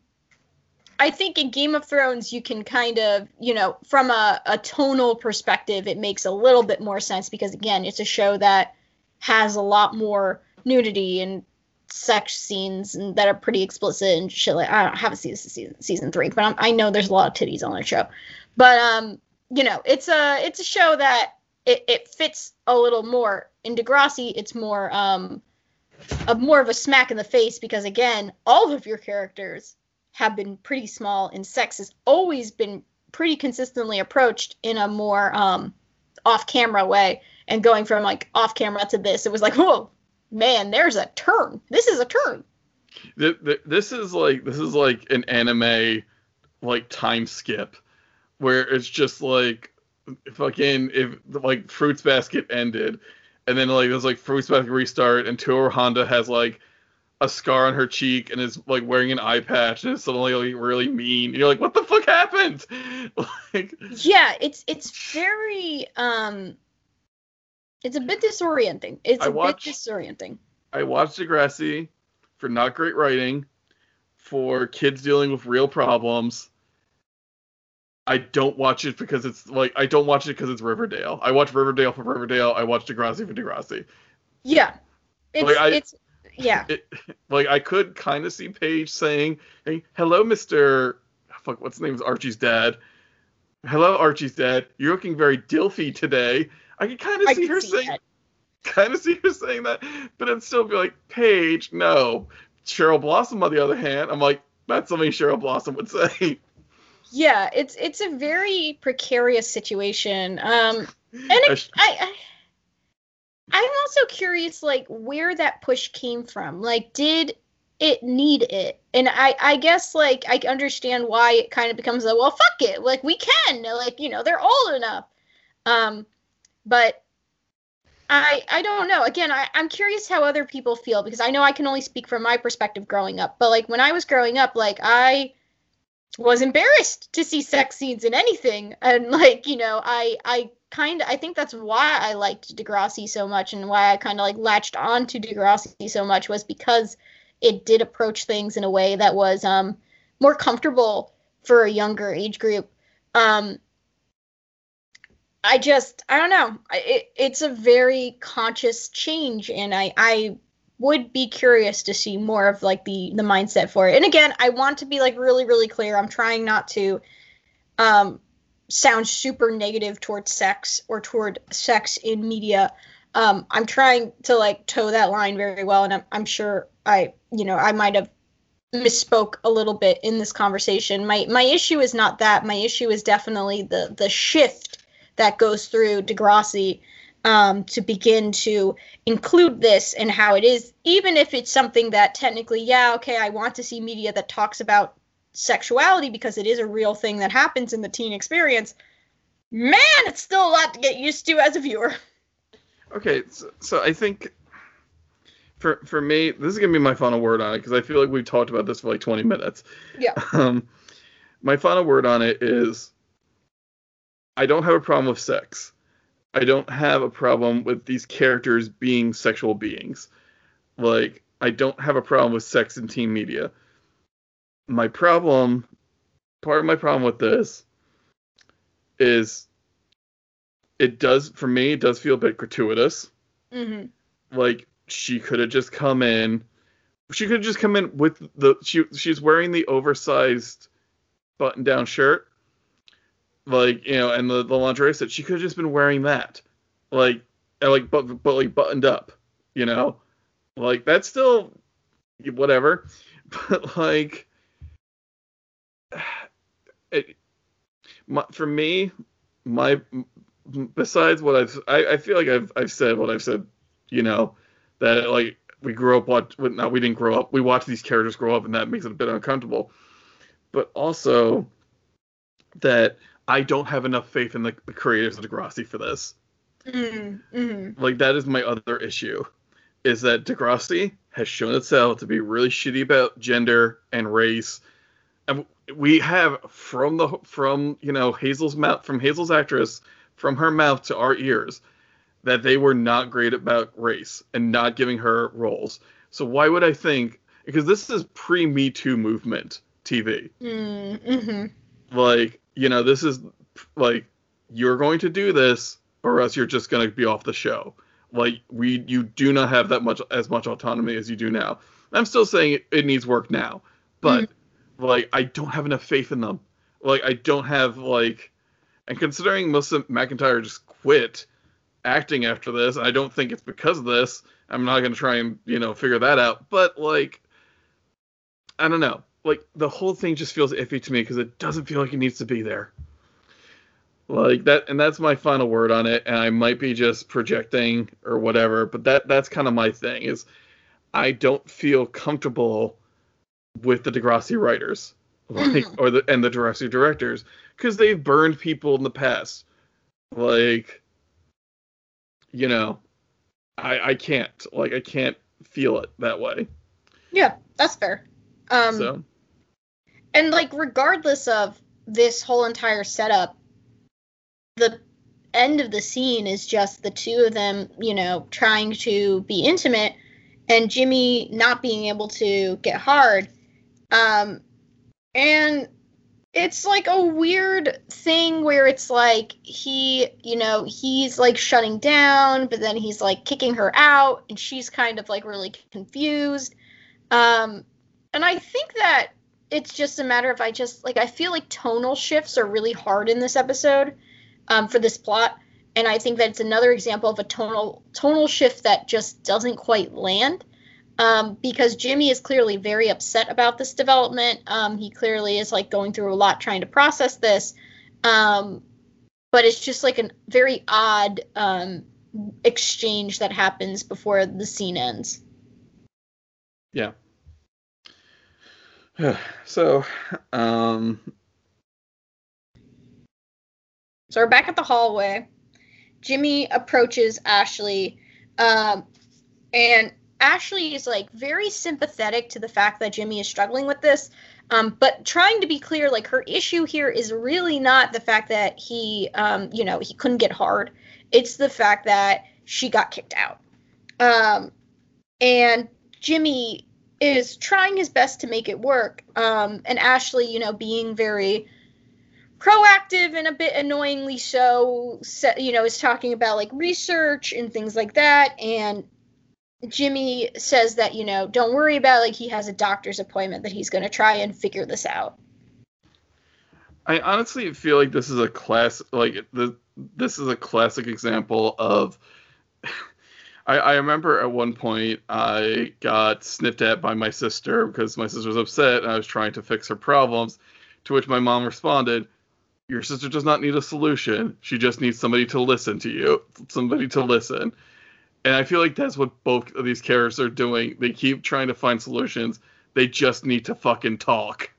I think in Game of Thrones, you can kind of, you know, from a, a tonal perspective, it makes a little bit more sense because, again, it's a show that has a lot more nudity and sex scenes and that are pretty explicit and shit. Like, I, don't, haven't seen season season three, but I'm, i know there's a lot of titties on that show. But um, you know, it's a it's a show that it, it fits a little more. In Degrassi, it's more um a more of a smack in the face because again, all of your characters have been pretty small and sex has always been pretty consistently approached in a more um off camera way. And going from like off camera to this it was like whoa man there's a turn. This is a turn. This is like this is like an anime like time skip where it's just like fucking if like fruits basket ended and then like there's like fruits basket restart and Toru Honda has like a scar on her cheek and is like wearing an eye patch and is suddenly like really mean. And you're like, what the fuck happened? like Yeah, it's it's very um it's a bit disorienting. It's I a watched, bit disorienting. I watched Degrassi for not great writing, for kids dealing with real problems. I don't watch it because it's like I don't watch it because it's Riverdale. I watch Riverdale for Riverdale. I watch Degrassi for Degrassi. Yeah, it's like I, it's yeah. It, like I could kind of see Paige saying, "Hey, hello, Mister. Fuck, what's the name of Archie's dad? Hello, Archie's dad. You're looking very dilfy today." I could kind of see her see saying, kind of see her saying that, but it'd still be like, Paige, no. Cheryl Blossom, on the other hand, I'm like, that's something Cheryl Blossom would say. Yeah, it's it's a very precarious situation. Um, and it, I, I I'm also curious, like, where that push came from. Like, did it need it? And I, I guess, like, I understand why it kind of becomes a, well, fuck it. Like, we can. Like, you know, they're old enough. Um, but I I don't know. Again, I, I'm curious how other people feel because I know I can only speak from my perspective growing up. But like when I was growing up, like I was embarrassed to see sex scenes in anything. And like, you know, I I kind of I think that's why I liked Degrassi so much and why I kind of like latched on to Degrassi so much was because it did approach things in a way that was um more comfortable for a younger age group. Um I just I don't know. It, it's a very conscious change, and I I would be curious to see more of like the the mindset for it. And again, I want to be like really really clear. I'm trying not to um sound super negative towards sex or toward sex in media. Um, I'm trying to like toe that line very well, and I'm I'm sure I you know I might have misspoke a little bit in this conversation. My my issue is not that. My issue is definitely the the shift that goes through Degrassi um, to begin to include this and how it is, even if it's something that technically, yeah, okay, I want to see media that talks about sexuality because it is a real thing that happens in the teen experience. Man, it's still a lot to get used to as a viewer. Okay, so, so I think for for me, this is gonna be my final word on it because I feel like we've talked about this for like 20 minutes. Yeah. Um, my final word on it is I don't have a problem with sex. I don't have a problem with these characters being sexual beings. Like, I don't have a problem with sex in teen media. My problem, part of my problem with this is it does, for me, it does feel a bit gratuitous. Mm-hmm. Like, she could have just come in. She could have just come in with the. She, she's wearing the oversized button down shirt like you know, and the the lingerie set. She could have just been wearing that, like, and, like but but like buttoned up, you know, oh. like that's still whatever, but like, it, my, for me, my besides what I've I, I feel like I've I've said what I've said, you know, that like we grew up watch no we didn't grow up we watch these characters grow up and that makes it a bit uncomfortable, but also that I don't have enough faith in the, the creators of Degrassi for this. Mm-hmm. Like that is my other issue, is that Degrassi has shown itself to be really shitty about gender and race, and we have from the from you know Hazel's mouth from Hazel's actress from her mouth to our ears that they were not great about race and not giving her roles. So why would I think? Because this is pre Me Too movement TV. Mm-hmm. Like you know, this is like you're going to do this, or else you're just going to be off the show. Like we, you do not have that much as much autonomy as you do now. I'm still saying it, it needs work now, but mm-hmm. like I don't have enough faith in them. Like I don't have like And considering Melissa McIntyre just quit acting after this, I don't think it's because of this. I'm not gonna try and you know figure that out. But like, I don't know. Like the whole thing just feels iffy to me because it doesn't feel like it needs to be there. Like that, and that's my final word on it. And I might be just projecting or whatever, but that that's kind of my thing. Is I don't feel comfortable with the Degrassi writers, like, or the and the Degrassi directors, because they've burned people in the past. Like, you know, I I can't like I can't feel it that way. Yeah, that's fair. Um, so. And like regardless of this whole entire setup, the end of the scene is just the two of them, you know, trying to be intimate and Jimmy not being able to get hard. Um, and it's like a weird thing where it's like he, you know, he's like shutting down, but then he's like kicking her out, and she's kind of like really confused. Um, and I think that it's just a matter of I just like I feel like tonal shifts are really hard in this episode um, for this plot, and I think that it's another example of a tonal tonal shift that just doesn't quite land um, because Jimmy is clearly very upset about this development. Um, he clearly is like going through a lot trying to process this. Um, but it's just like a very odd um, exchange that happens before the scene ends. Yeah. so, um, so we're back at the hallway. Jimmy approaches Ashley, um, and Ashley is like very sympathetic to the fact that Jimmy is struggling with this. Um, but trying to be clear, like her issue here is really not the fact that he, um, you know, he couldn't get hard. It's the fact that she got kicked out. Um, and Jimmy is trying his best to make it work. Um, and Ashley, you know, being very proactive and a bit annoyingly so, you know, is talking about like research and things like that. And Jimmy says that, you know, don't worry about like he has a doctor's appointment that he's going to try and figure this out. I honestly feel like this is a class like the this is a classic example of I, I remember at one point I got snipped at by my sister because my sister was upset and I was trying to fix her problems. To which my mom responded, Your sister does not need a solution. She just needs somebody to listen to you, somebody to listen. And I feel like that's what both of these characters are doing. They keep trying to find solutions. They just need to fucking talk.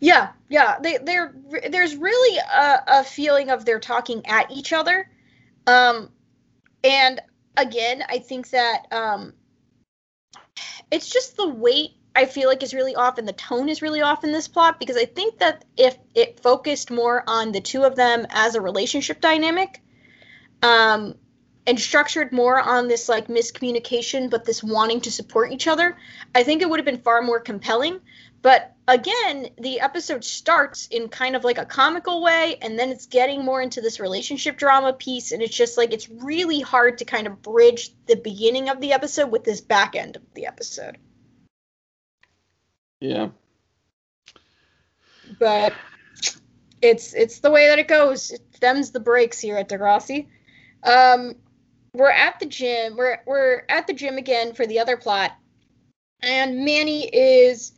Yeah, yeah. They they're there's really a, a feeling of they're talking at each other. Um and again, I think that um it's just the weight I feel like is really off and the tone is really off in this plot because I think that if it focused more on the two of them as a relationship dynamic, um, and structured more on this like miscommunication but this wanting to support each other i think it would have been far more compelling but again the episode starts in kind of like a comical way and then it's getting more into this relationship drama piece and it's just like it's really hard to kind of bridge the beginning of the episode with this back end of the episode. Yeah. But it's it's the way that it goes. It them's the breaks here at degrassi. Um we're at the gym. We're we're at the gym again for the other plot, and Manny is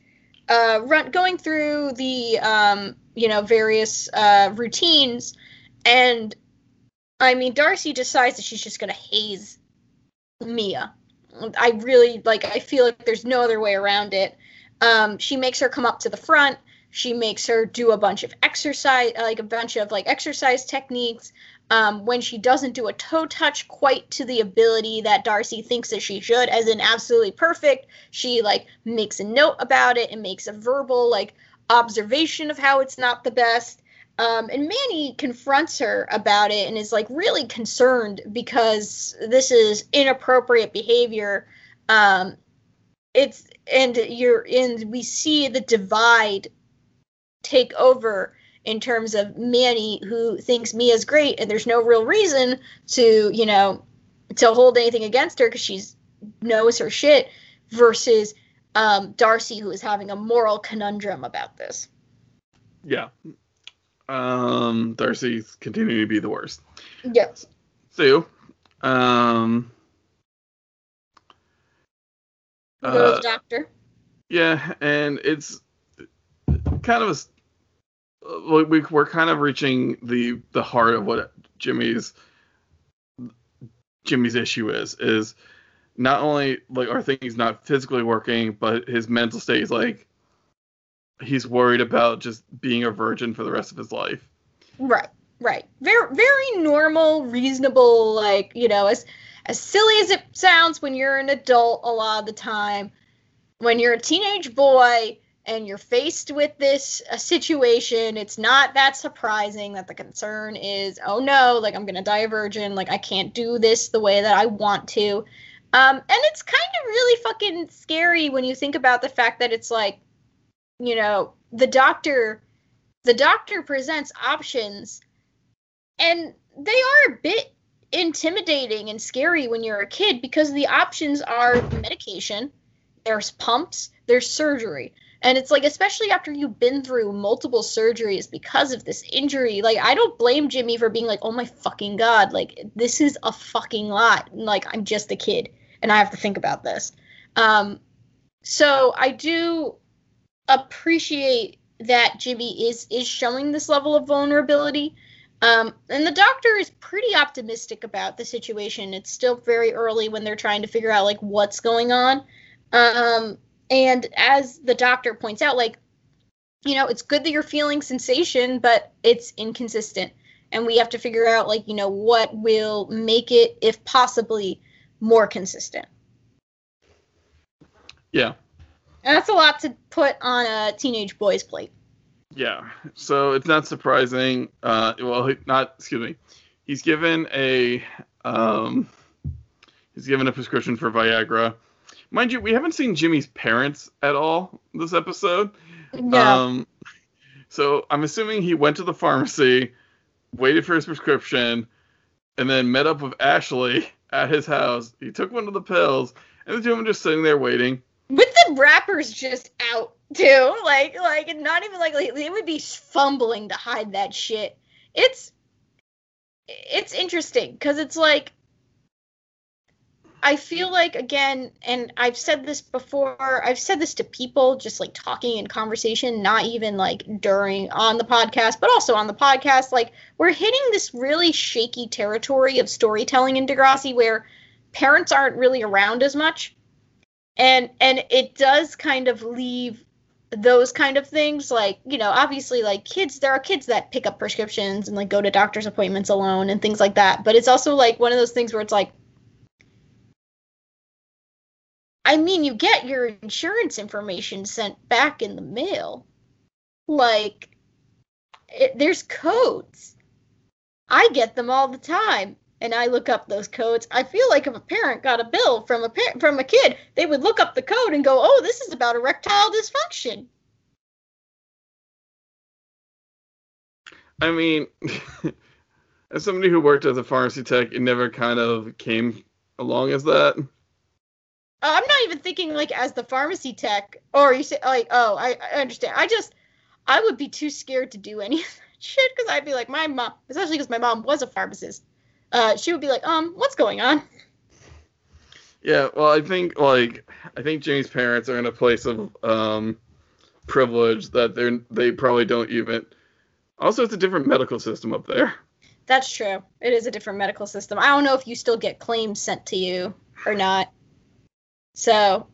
uh, run going through the um, you know various uh, routines, and I mean Darcy decides that she's just gonna haze Mia. I really like. I feel like there's no other way around it. Um, she makes her come up to the front. She makes her do a bunch of exercise, like a bunch of like exercise techniques um, when she doesn't do a toe touch quite to the ability that Darcy thinks that she should, as in absolutely perfect. She like makes a note about it and makes a verbal like observation of how it's not the best. Um, and Manny confronts her about it and is like really concerned because this is inappropriate behavior. Um, it's and you're in. We see the divide take over in terms of Manny, who thinks Mia's great, and there's no real reason to, you know, to hold anything against her because she's knows her shit, versus um, Darcy, who is having a moral conundrum about this. Yeah, Um, Darcy's continuing to be the worst. Yes. Sue. Um. We'll go to uh, doctor. Yeah, and it's kind of a Uh, we we're kind of reaching the the heart of what Jimmy's Jimmy's issue is is not only like are things not physically working, but his mental state is like he's worried about just being a virgin for the rest of his life. Right, right. Very, very normal, reasonable. Like you know, as as silly as it sounds when you're an adult, a lot of the time, when you're a teenage boy and you're faced with this a situation, it's not that surprising that the concern is, oh no, like I'm gonna die a virgin, like I can't do this the way that I want to. Um, and it's kind of really fucking scary when you think about the fact that it's like, you know, the doctor the doctor presents options and they are a bit intimidating and scary when you're a kid because the options are medication there's pumps there's surgery and it's like especially after you've been through multiple surgeries because of this injury like i don't blame jimmy for being like oh my fucking god like this is a fucking lot and, like i'm just a kid and i have to think about this um so i do appreciate that Jimmy is is showing this level of vulnerability. Um, and the doctor is pretty optimistic about the situation. It's still very early when they're trying to figure out like what's going on. Um, and as the doctor points out, like, you know, it's good that you're feeling sensation, but it's inconsistent. And we have to figure out like, you know, what will make it, if possibly, more consistent. Yeah. And that's a lot to put on a teenage boy's plate. Yeah. So it's not surprising. Uh, well, not excuse me. He's given a um, he's given a prescription for Viagra. Mind you, we haven't seen Jimmy's parents at all this episode. No. Um, so I'm assuming he went to the pharmacy, waited for his prescription, and then met up with Ashley at his house. He took one of the pills, and the two of them just sitting there waiting. with the wrappers just out too like like not even like like, they would be fumbling to hide that shit it's it's interesting because it's like i feel like again and i've said this before i've said this to people just like talking in conversation not even like during on the podcast but also on the podcast. Like we're hitting this really shaky territory of storytelling in degrassi where parents aren't really around as much. And and it does kind of leave those kind of things like you know obviously like kids there are kids that pick up prescriptions and like go to doctor's appointments alone and things like that. But it's also like one of those things where it's like i mean you get your insurance information sent back in the mail like it, there's codes i get them all the time and I look up those codes. I feel like if a parent got a bill from a par- from a kid, they would look up the code and go, "Oh, this is about erectile dysfunction." I mean, as somebody who worked as a pharmacy tech, it never kind of came along as that. Uh, I'm not even thinking like as the pharmacy tech, or you say like, "Oh, I, I understand." I just, I would be too scared to do any of that shit because I'd be like, my mom, especially because my mom was a pharmacist. Uh, she would be like, "Um, what's going on?" Yeah, well, I think like I think Jimmy's parents are in a place of um, privilege that they're they probably don't even. Also, it's a different medical system up there. That's true. It is a different medical system. I don't know if you still get claims sent to you or not. So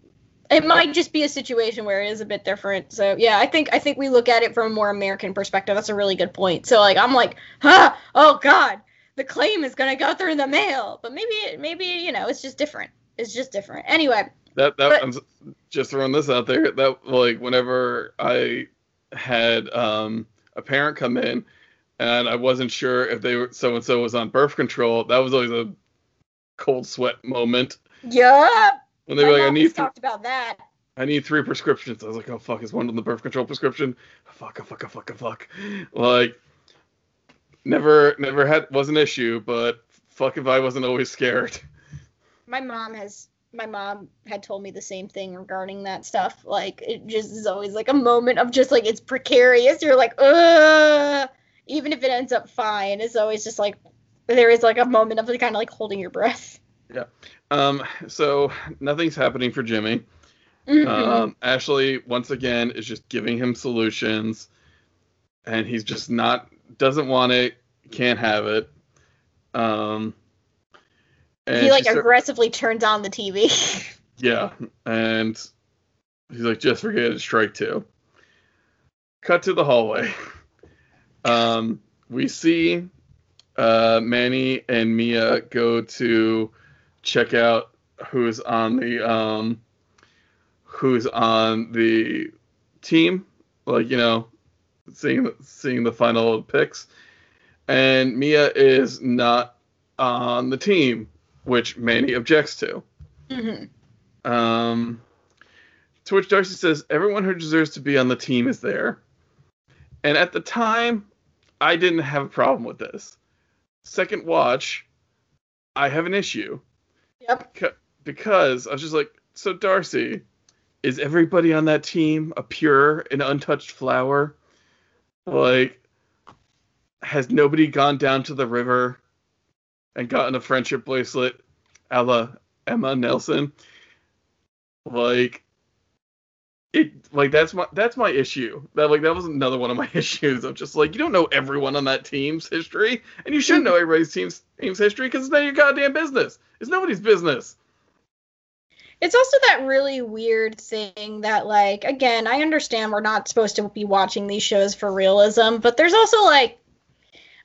it might just be a situation where it is a bit different. So yeah, I think I think we look at it from a more American perspective. That's a really good point. So like I'm like, huh, oh God, the claim is gonna go through the mail. But maybe maybe, you know, it's just different. It's just different. Anyway. That that But- I'm just throwing this out there. That like whenever I had um, a parent come in and I wasn't sure if they were so and so was on birth control, that was always a cold sweat moment Yeah. When they my were like, I need has th- about that. I need three prescriptions. I was like, oh fuck, is one on the birth control prescription? Oh, fuck, oh, fuck, oh, fuck, oh, fuck. Like, never, never had was an issue, but fuck if I wasn't always scared. my mom has my mom had told me the same thing regarding that stuff. Like it just is always like a moment of just like it's precarious. You're like, ugh, even if it ends up fine, it's always just like there is like a moment of like, kind of like holding your breath. Yeah. Um. So nothing's happening for Jimmy. Mm-hmm. Um. Ashley once again is just giving him solutions, and he's just not doesn't want it, can't have it. Um. he like aggressively start, turns on the TV. yeah, and he's like, just forget it, strike two. Cut to the hallway. Um, we see uh, Manny and Mia go to check out who's on the um, who's on the team, like you know, seeing seeing the final picks, and Mia is not on the team, which Manny objects to. Mm-hmm. Um, to which Darcy says, "Everyone who deserves to be on the team is there." And at the time, I didn't have a problem with this. Second watch, I have an issue. Yep. Because I was just like, so Darcy, is everybody on that team a pure and untouched flower? Like, has nobody gone down to the river and gotten a friendship bracelet a la Emma Nelson? Like, it like that's my that's my issue. That like that was another one of my issues. I'm just like you don't know everyone on that team's history, and you shouldn't mm. know everybody's team's team's history because it's none of your goddamn business. It's nobody's business. It's also that really weird thing that like again, I understand we're not supposed to be watching these shows for realism, but there's also like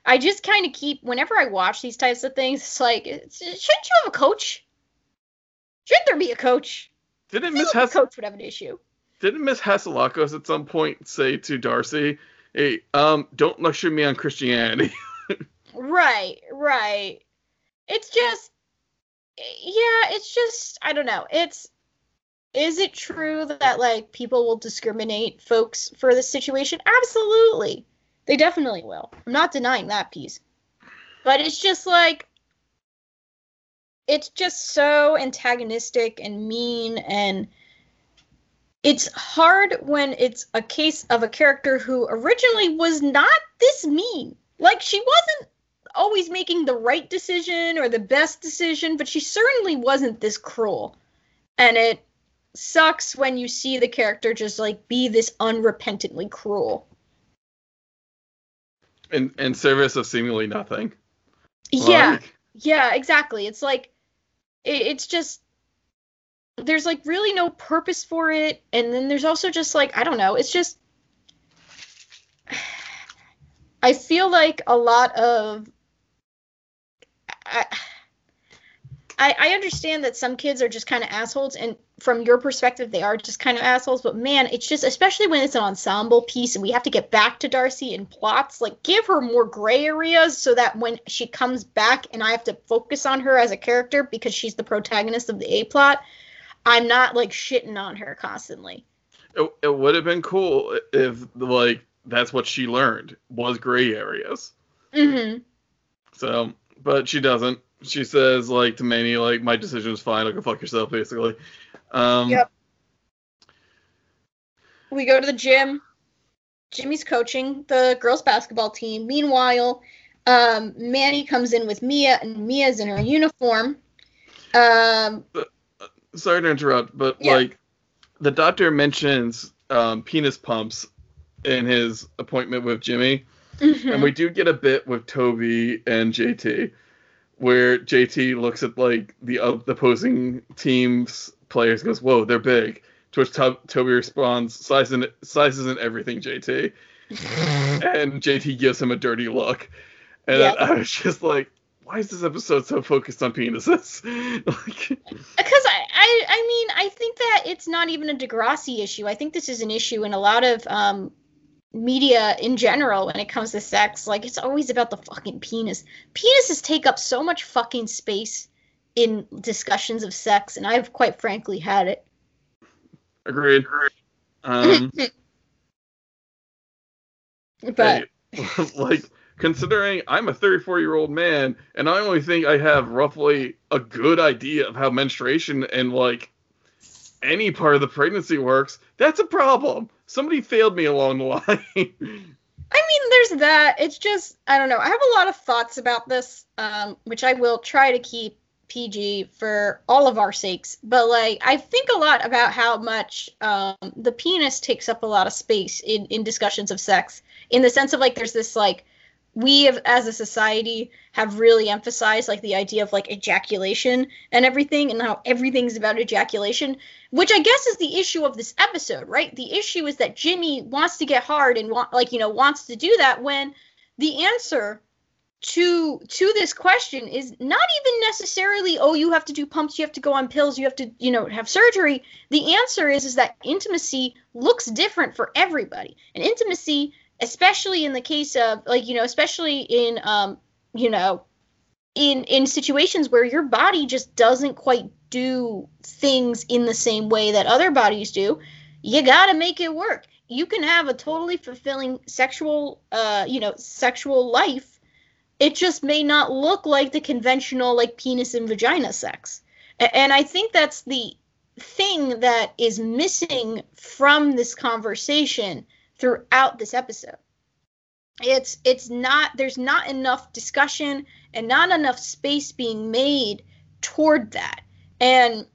I just kind of keep whenever I watch these types of things, it's like shouldn't you have a coach? Shouldn't there be a coach? Didn't Miss Hess coach would have an issue? Didn't Miss Hatzilakos at some point say to Darcy, "Hey, um, don't lecture me on Christianity." right, right. It's just, yeah, it's just, I don't know. It's, is it true that like people will discriminate folks for this situation? Absolutely, they definitely will. I'm not denying that piece, but it's just like. It's just so antagonistic and mean and it's hard when it's a case of a character who originally was not this mean. Like she wasn't always making the right decision or the best decision, but she certainly wasn't this cruel. And it sucks when you see the character just like be this unrepentantly cruel. In in service of seemingly nothing. Yeah. Like... Yeah, exactly. It's like it, it's just there's like really no purpose for it and then there's also just like i don't know it's just i feel like a lot of I, I, understand that some kids are just kind of assholes, and from your perspective, they are just kind of assholes. But man, it's just especially when it's an ensemble piece, and we have to get back to Darcy in plots. Like, give her more gray areas so that when she comes back, and I have to focus on her as a character because she's the protagonist of the A plot, I'm not like shitting on her constantly. It, it would have been cool if like that's what she learned was gray areas. Mm-hmm. So, but she doesn't. She says like to Manny like my decision is fine. Like go fuck yourself, basically. Um, yep. We go to the gym. Jimmy's coaching the girls basketball team. Meanwhile, um, Manny comes in with Mia, and Mia's in her uniform. Um, sorry to interrupt, but yeah. like the doctor mentions um, penis pumps in his appointment with Jimmy, mm-hmm. and we do get a bit with Toby and JT, where JT looks at like the uh, the opposing team's players, goes, "Whoa, they're big." To which to- Toby responds, "Size size isn't everything, JT," and JT gives him a dirty look, and yeah. I was just like, why is this episode so focused on penises? like, because I, I, mean, I think that it's not even a Degrassi issue. I think this is an issue in a lot of um, media in general when it comes to sex. Like, it's always about the fucking penis. Penises take up so much fucking space in discussions of sex, and I've quite frankly had it. Agreed. Um, but like considering I'm a 34 year old man and I only think I have roughly a good idea of how menstruation and like any part of the pregnancy works, that's a problem. Somebody failed me along the line. I mean, there's that. It's just I don't know. I have a lot of thoughts about this, um, which I will try to keep PG for all of our sakes. But like, I think a lot about how much um, the penis takes up a lot of space in in discussions of sex, in the sense of like, there's this like we have, as a society have really emphasized like the idea of like ejaculation and everything and how everything's about ejaculation which i guess is the issue of this episode right? The issue is that jimmy wants to get hard and want like you know wants to do that when the answer to to this question is not even necessarily oh you have to do pumps you have to go on pills you have to you know have surgery. The answer is is that intimacy looks different for everybody. And intimacy especially in the case of like you know especially in um you know in in situations where your body just doesn't quite do things in the same way that other bodies do you got to make it work. You can have a totally fulfilling sexual uh you know sexual life. It just may not look like the conventional like penis and vagina sex. And i think that's the thing that is missing from this conversation throughout this episode. It's it's not there's not enough discussion and not enough space being made toward that. And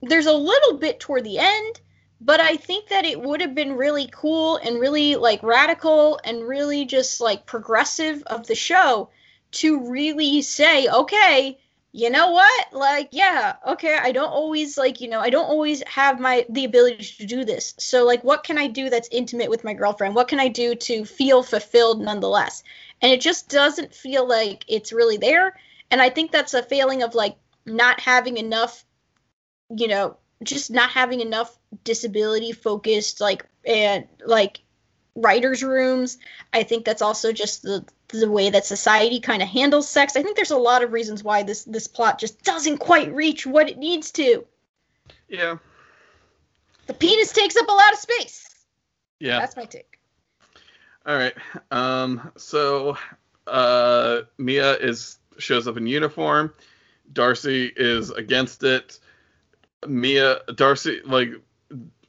there's a little bit toward the end, but I think that it would have been really cool and really like radical and really just like progressive of the show to really say, okay, you know what? Like yeah okay i don't always like you know i don't always have my the ability to do this. So like what can i do that's intimate with my girlfriend? What can i do to feel fulfilled nonetheless? And it just doesn't feel like it's really there. And i think that's a failing of like not having enough you know just not having enough disability focused like and like writers rooms i think that's also just the the way that society kind of handles sex. I think there's a lot of reasons why this this plot just doesn't quite reach what it needs to. Yeah. The penis takes up a lot of space. Yeah. That's my take. All right. Um so uh Mia is shows up in uniform. Darcy is against it. Mia Darcy like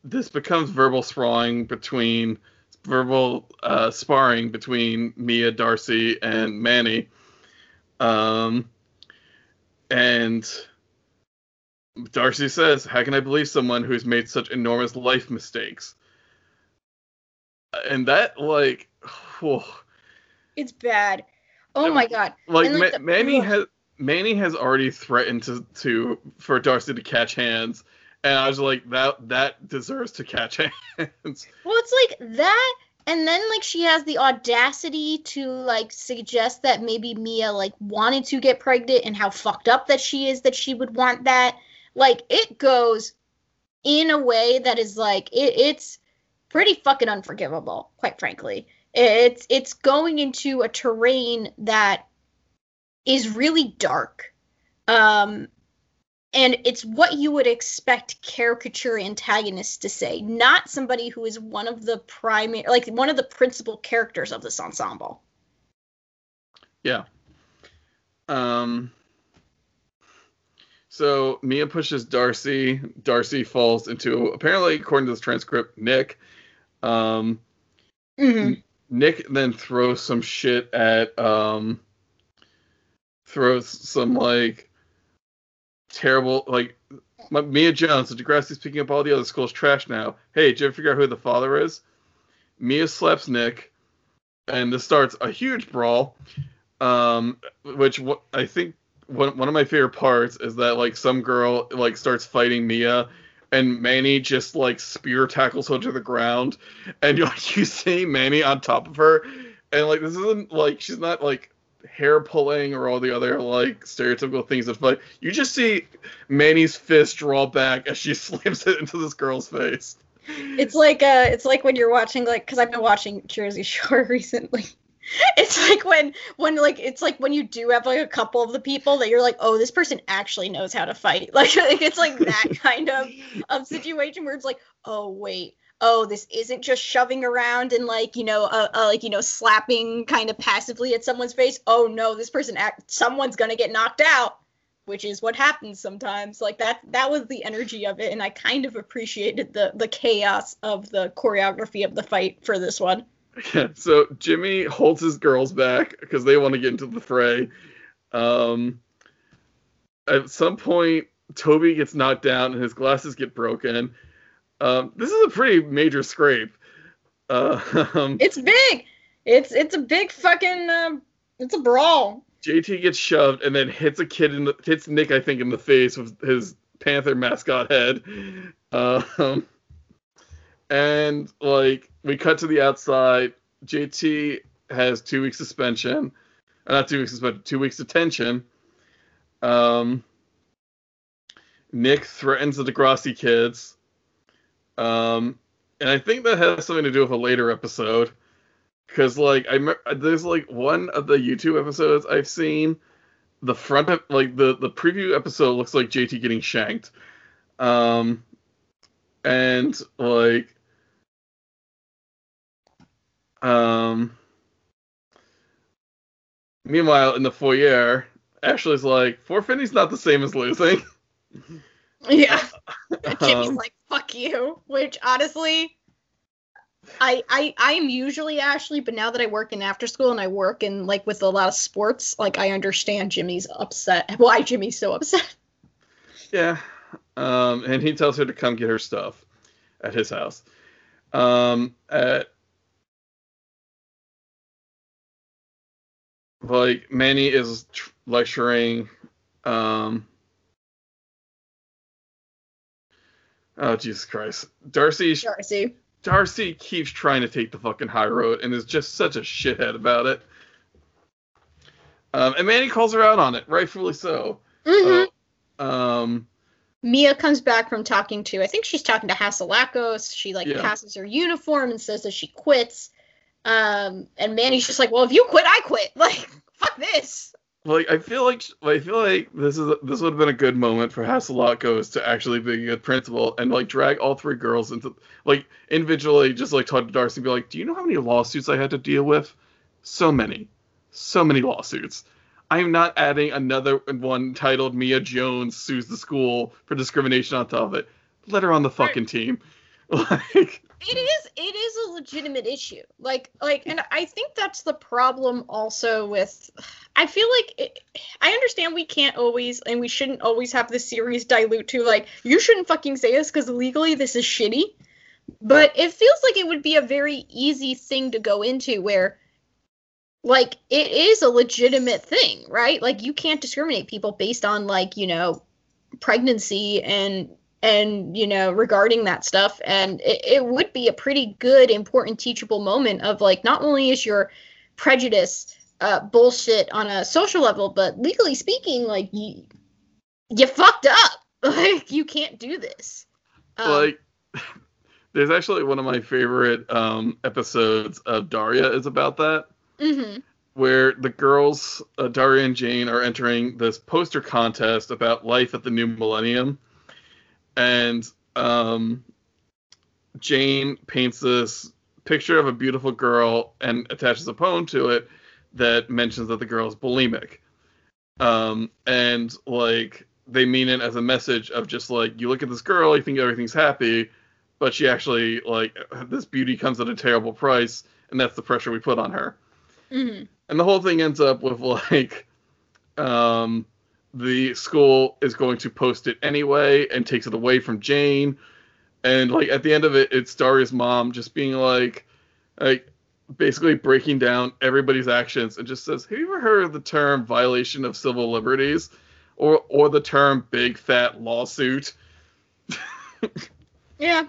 this becomes verbal sprawling between verbal uh, sparring between Mia, Darcy, and Manny. Um, and Darcy says, How can I believe someone who's made such enormous life mistakes? And that, like, whew. it's bad. Oh my god! Like, like Ma- Manny has Manny has already threatened to, to for Darcy to catch hands, and I was like, that that deserves to catch hands. Well, it's like that, and then like she has the audacity to like suggest that maybe Mia like wanted to get pregnant and how fucked up that she is that she would want that. Like it goes in a way that is like it, it's pretty fucking unforgivable, quite frankly. It's it's going into a terrain that is really dark. Um and it's what you would expect caricature antagonists to say, not somebody who is one of the primary like one of the principal characters of this ensemble. Yeah. Um so Mia pushes Darcy. Darcy falls into apparently, according to this transcript, Nick. Um, mm-hmm. Nick then throws some shit at um throws some like terrible like my, Mia Jones, so Degrassi's picking up all the other school's trash now. Hey, did you figure out who the father is? Mia slaps Nick, and this starts a huge brawl. Um, which what I think one one of my favorite parts is that like some girl like starts fighting Mia, and Manny just like spear tackles her to the ground, and you like you see Manny on top of her, and like this isn't like she's not like hair pulling or all the other like stereotypical things of fight. You just see Manny's fist draw back as she slams it into this girl's face. It's like uh it's like when you're watching like cuz I've been watching Jersey Shore recently. It's like when when like it's like when you do have like a couple of the people that you're like, "Oh, this person actually knows how to fight." Like, like it's like that kind of of situation where it's like, "Oh, wait oh, this isn't just shoving around and like you know, uh, uh, like you know, slapping kind of passively at someone's face. Oh no, this person act, someone's gonna get knocked out, which is what happens sometimes. Like that, that was the energy of it, and I kind of appreciated the the chaos of the choreography of the fight for this one. Yeah, so Jimmy holds his girls back because they want to get into the fray. Um, at some point, Toby gets knocked down and his glasses get broken. Um, this is a pretty major scrape. Uh, um, it's big. It's it's a big fucking. Uh, it's a brawl. JT gets shoved and then hits a kid in the hits Nick I think in the face with his Panther mascot head. Um, and like we cut to the outside. JT has two weeks suspension, uh, not two weeks suspension, two weeks detention. Um, Nick threatens the Degrassi kids. Um, and I think that has something to do with a later episode, because like I there's like one of the YouTube episodes I've seen, the front of like the the preview episode looks like JT getting shanked, um, and like um, meanwhile, in the foyer, Ashley's like, forfeiting's not the same as losing. Yeah. Jimmy's um, like, fuck you. Which honestly, I I I am usually Ashley, but now that I work in after school and I work in like with a lot of sports, like I understand Jimmy's upset. Why Jimmy's so upset. Yeah. Um, and he tells her to come get her stuff at his house. Um, at like Manny is tr- lecturing. Um, oh Jesus Christ, Darcy. Darcy. Darcy keeps trying to take the fucking high road and is just such a shithead about it. Um, and Manny calls her out on it, rightfully so. Mm-hmm. Uh, um, Mia comes back from talking to, I think she's talking to Hatzilakos. She like yeah. passes her uniform and says that she quits. Um, and Manny's just like, well, if you quit, I quit. Like, fuck this. Like, I feel like I feel like this is this would have been a good moment for Hatzilakos to actually be a good principal and like drag all three girls into like individually, just like talk to Darcy and be like, do you know how many lawsuits I had to deal with? So many, so many lawsuits. I am not adding another one titled Mia Jones sues the school for discrimination on top of it. Let her on the fucking team. Like it is it is a legitimate issue. Like like and i think that's the problem also with i feel like it, i understand we can't always and we shouldn't always have the series dilute to like you shouldn't fucking say this because legally this is shitty. But it feels like it would be a very easy thing to go into where like it is a legitimate thing right? Like you can't discriminate people based on like you know pregnancy and and you know regarding that stuff. And it, it, would be a pretty good important teachable moment of like not only is your prejudice uh, bullshit on a social level but legally speaking like you you fucked up. Like you can't do this. Um, like there's actually one of my favorite um, episodes of daria is about that mm-hmm. where the girls uh, daria and jane are entering this poster contest about life at the new millennium and um, Jane paints this picture of a beautiful girl and attaches a poem to it that mentions that the girl is bulimic. Um, and like they mean it as a message of just like you look at this girl, you think everything's happy, but she actually like this beauty comes at a terrible price, and that's the pressure we put on her. Mm-hmm. And the whole thing ends up with like um, the school is going to post it anyway and takes it away from Jane. And like at the end of it, it's Daria's mom just being like, like basically breaking down everybody's actions and just says, "Have you ever heard of the term violation of civil liberties, or or the term big fat lawsuit?" yeah.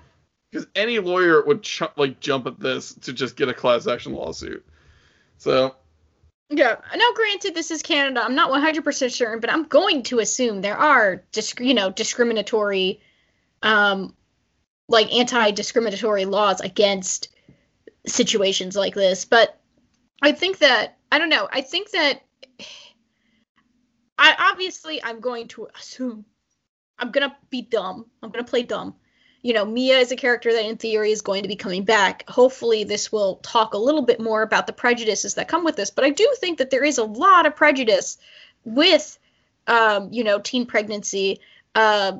Because any lawyer would ch- like jump at this to just get a class action lawsuit. So yeah. Now, granted, this is Canada. I'm not 100% certain, but I'm going to assume there are, disc- you know, discriminatory, um, like anti-discriminatory laws against situations like this. But I think that I don't know. I think that I obviously I'm going to assume I'm gonna be dumb. I'm gonna play dumb you know, Mia is a character that in theory is going to be coming back. Hopefully, this will talk a little bit more about the prejudices that come with this. But I do think that there is a lot of prejudice with, um, you know, teen pregnancy, uh,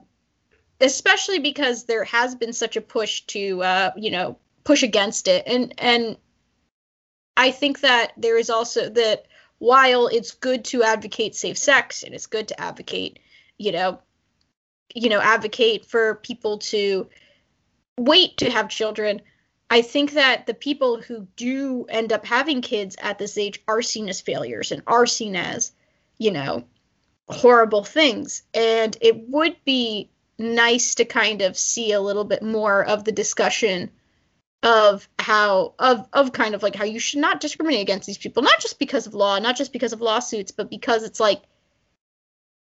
especially because there has been such a push to, uh, you know, push against it. And and I think that there is also that while it's good to advocate safe sex and it's good to advocate, you know, you know, advocate for people to wait to have children, I think that the people who do end up having kids at this age are seen as failures and are seen as, you know, horrible things. And it would be nice to kind of see a little bit more of the discussion of how of of kind of like how you should not discriminate against these people not just because of law not just because of lawsuits but because it's like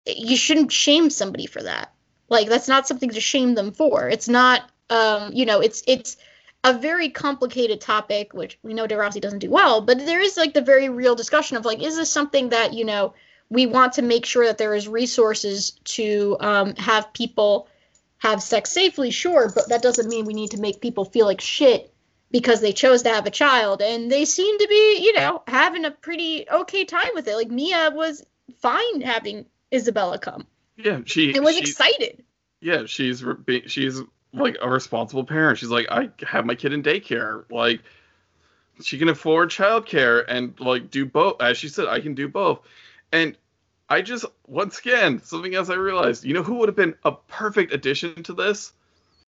you shouldn't shame somebody for that like that's not something to shame them for it's not um you know it's it's a very complicated topic which we know Degrassi doesn't do well but there is like the very real discussion of like is this something that you know we want to make sure that there is resources to um, have people have sex safely, sure, but that doesn't mean we need to make people feel like shit because they chose to have a child. And they seem to be, you know, having a pretty okay time with it. Like Mia was fine having Isabella come. Yeah, she and was excited. Yeah, she's she's like a responsible parent. She's like, I have my kid in daycare. Like, she can afford childcare and like do both. As she said, I can do both. And I just once again something else I realized. You know who would have been a perfect addition to this?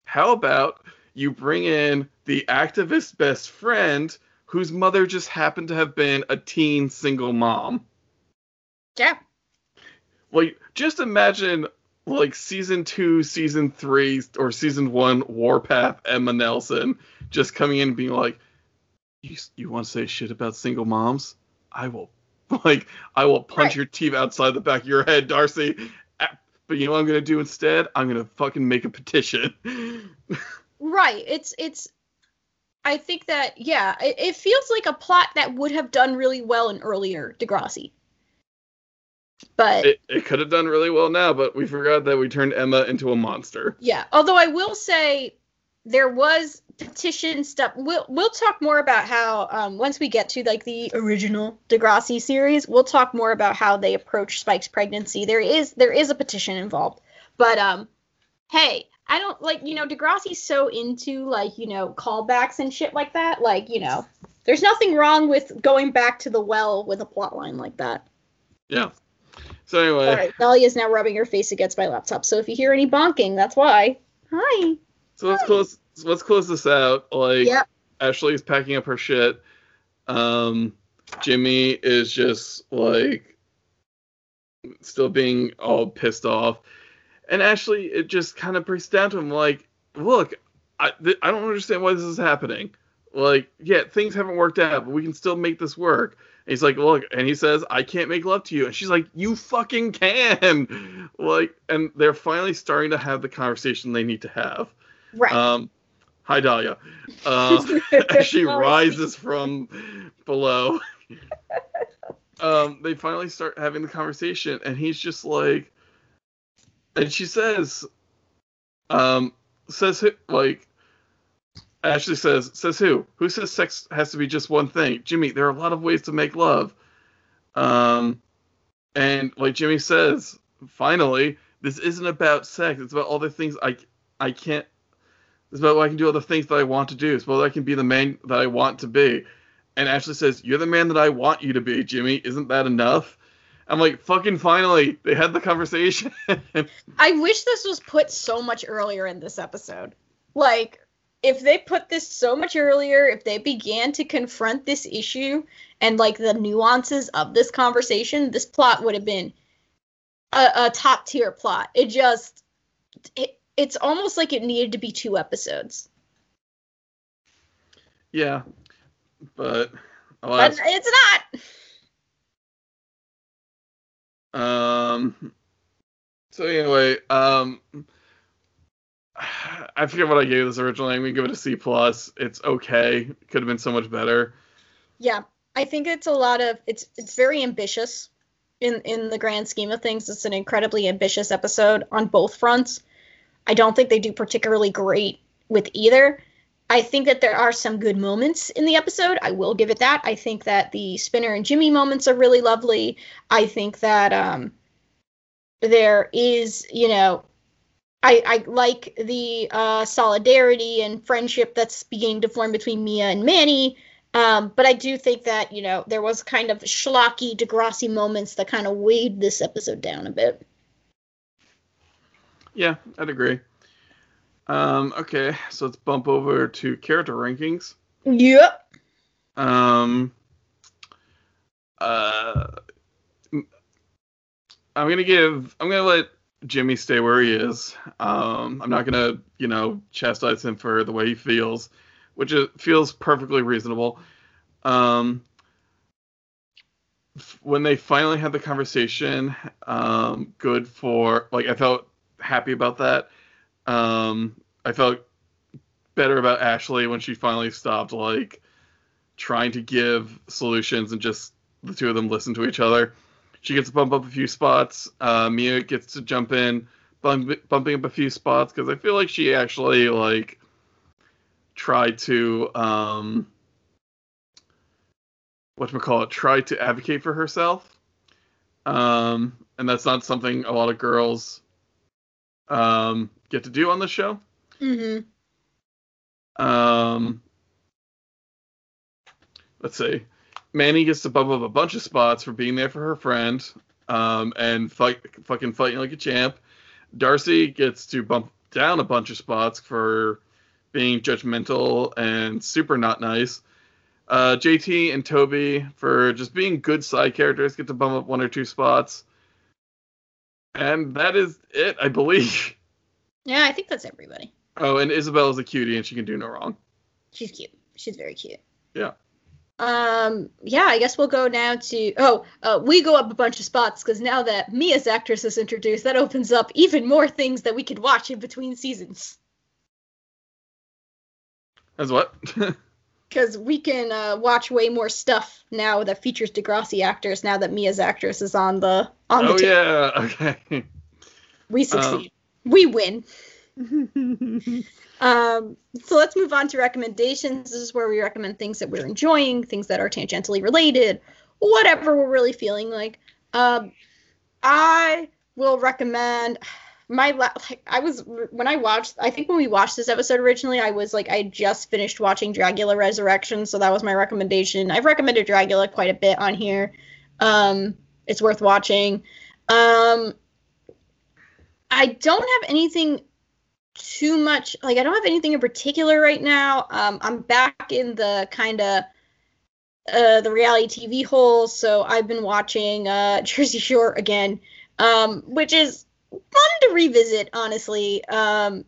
How about you bring in the activist best friend whose mother just happened to have been a teen single mom? Yeah. Like just imagine like season two, season three, or season one Warpath Emma Nelson just coming in and being like, "You you want to say shit about single moms? I will like I will punch right. your teeth outside the back of your head, Darcy. But you know what I'm gonna do instead? I'm gonna fucking make a petition. right. It's it's. I think that yeah, it, it, feels like a plot that would have done really well in earlier Degrassi. But it, it could have done really well now, but we forgot that we turned Emma into a monster. Yeah. Although I will say there was petition stuff. We'll we'll talk more about how um, once we get to like the original Degrassi series, we'll talk more about how they approach Spike's pregnancy. There is there is a petition involved, but um, hey, I don't like you know Degrassi's so into like you know callbacks and shit like that. Like you know, there's nothing wrong with going back to the well with a plot line like that. Yeah. So anyway, all right, Dahlia is now rubbing her face against my laptop. So if you hear any bonking, that's why. Hi. So let's close let's close this out. Like yep. Ashley's packing up her shit. Um, Jimmy is just like still being all pissed off, and Ashley it just kind of breaks down to him like, look, I th- I don't understand why this is happening. Like, yeah, things haven't worked out, but we can still make this work. He's like, look, and he says, I can't make love to you. And she's like, you fucking can. Like, and they're finally starting to have the conversation they need to have. Right. Um, hi Dahlia. Uh, she rises from below. um, they finally start having the conversation, and he's just like, and she says, um, says like, Ashley says, says who? Who says sex has to be just one thing? Jimmy, there are a lot of ways to make love. Um, and like Jimmy says, finally, this isn't about sex. It's about all the things I I can't it's about I can do all the things that I want to do. It's about I can be the man that I want to be. And Ashley says, You're the man that I want you to be, Jimmy. Isn't that enough? I'm like, fucking finally, they had the conversation. I wish this was put so much earlier in this episode. Like, if they put this so much earlier, if they began to confront this issue and like the nuances of this conversation, this plot would have been a, a top tier plot. It just it, it's almost like it needed to be two episodes. Yeah, but but it's not. Um. So anyway, um, I forget what I gave this originally. I'm gonna give it a C plus. It's okay. Could have been so much better. Yeah, I think it's a lot of it's it's very ambitious in in the grand scheme of things. It's an incredibly ambitious episode on both fronts. I don't think they do particularly great with either. I think that there are some good moments in the episode. I will give it that. I think that the Spinner and Jimmy moments are really lovely. I think that um, there is, you know, I, I like the uh, solidarity and friendship that's beginning to form between Mia and Manny. Um, but I do think that you know there was kind of schlocky Degrassi moments that kind of weighed this episode down a bit. Yeah, I'd agree. Um, okay, so let's bump over to character rankings. Yep. Um, uh, I'm gonna give. I'm gonna let Jimmy stay where he is. Um, I'm not gonna, you know, chastise him for the way he feels, which is, feels perfectly reasonable. Um, f- when they finally had the conversation, um, good for like I felt happy about that. Um, I felt better about Ashley when she finally stopped like trying to give solutions and just the two of them listen to each other. She gets to bump up a few spots. Uh, Mia gets to jump in, bump, bumping up a few spots because I feel like she actually like tried to um, what call it, try to advocate for herself. Um, and that's not something a lot of girls um, get to do on the show. Mm-hmm. Um, let's see. Manny gets to bump up a bunch of spots for being there for her friend um, and fight, fucking fighting like a champ. Darcy gets to bump down a bunch of spots for being judgmental and super not nice. Uh, JT and Toby for just being good side characters get to bump up one or two spots. And that is it, I believe. Yeah, I think that's everybody. Oh, and Isabella's a cutie and she can do no wrong. She's cute. She's very cute. Yeah. Um. Yeah. I guess we'll go now to. Oh, uh, we go up a bunch of spots because now that Mia's actress is introduced, that opens up even more things that we could watch in between seasons. As what? Because we can uh, watch way more stuff now that features Degrassi actors. Now that Mia's actress is on the on the oh yeah. Okay. we succeed. we win. Um, so let's move on to recommendations. This is where we recommend things that we're enjoying, things that are tangentially related, whatever we're really feeling like. Um, I will recommend my la- like I was when I watched. I think when we watched this episode originally, I was like I just finished watching Dragula Resurrection, so that was my recommendation. I've recommended Dragula quite a bit on here. Um, it's worth watching. Um, I don't have anything too much like I don't have anything in particular right now. Um, I'm back in the kind of uh, the reality TV hole, so I've been watching uh, Jersey Shore again, um, which is fun to revisit, honestly. Um,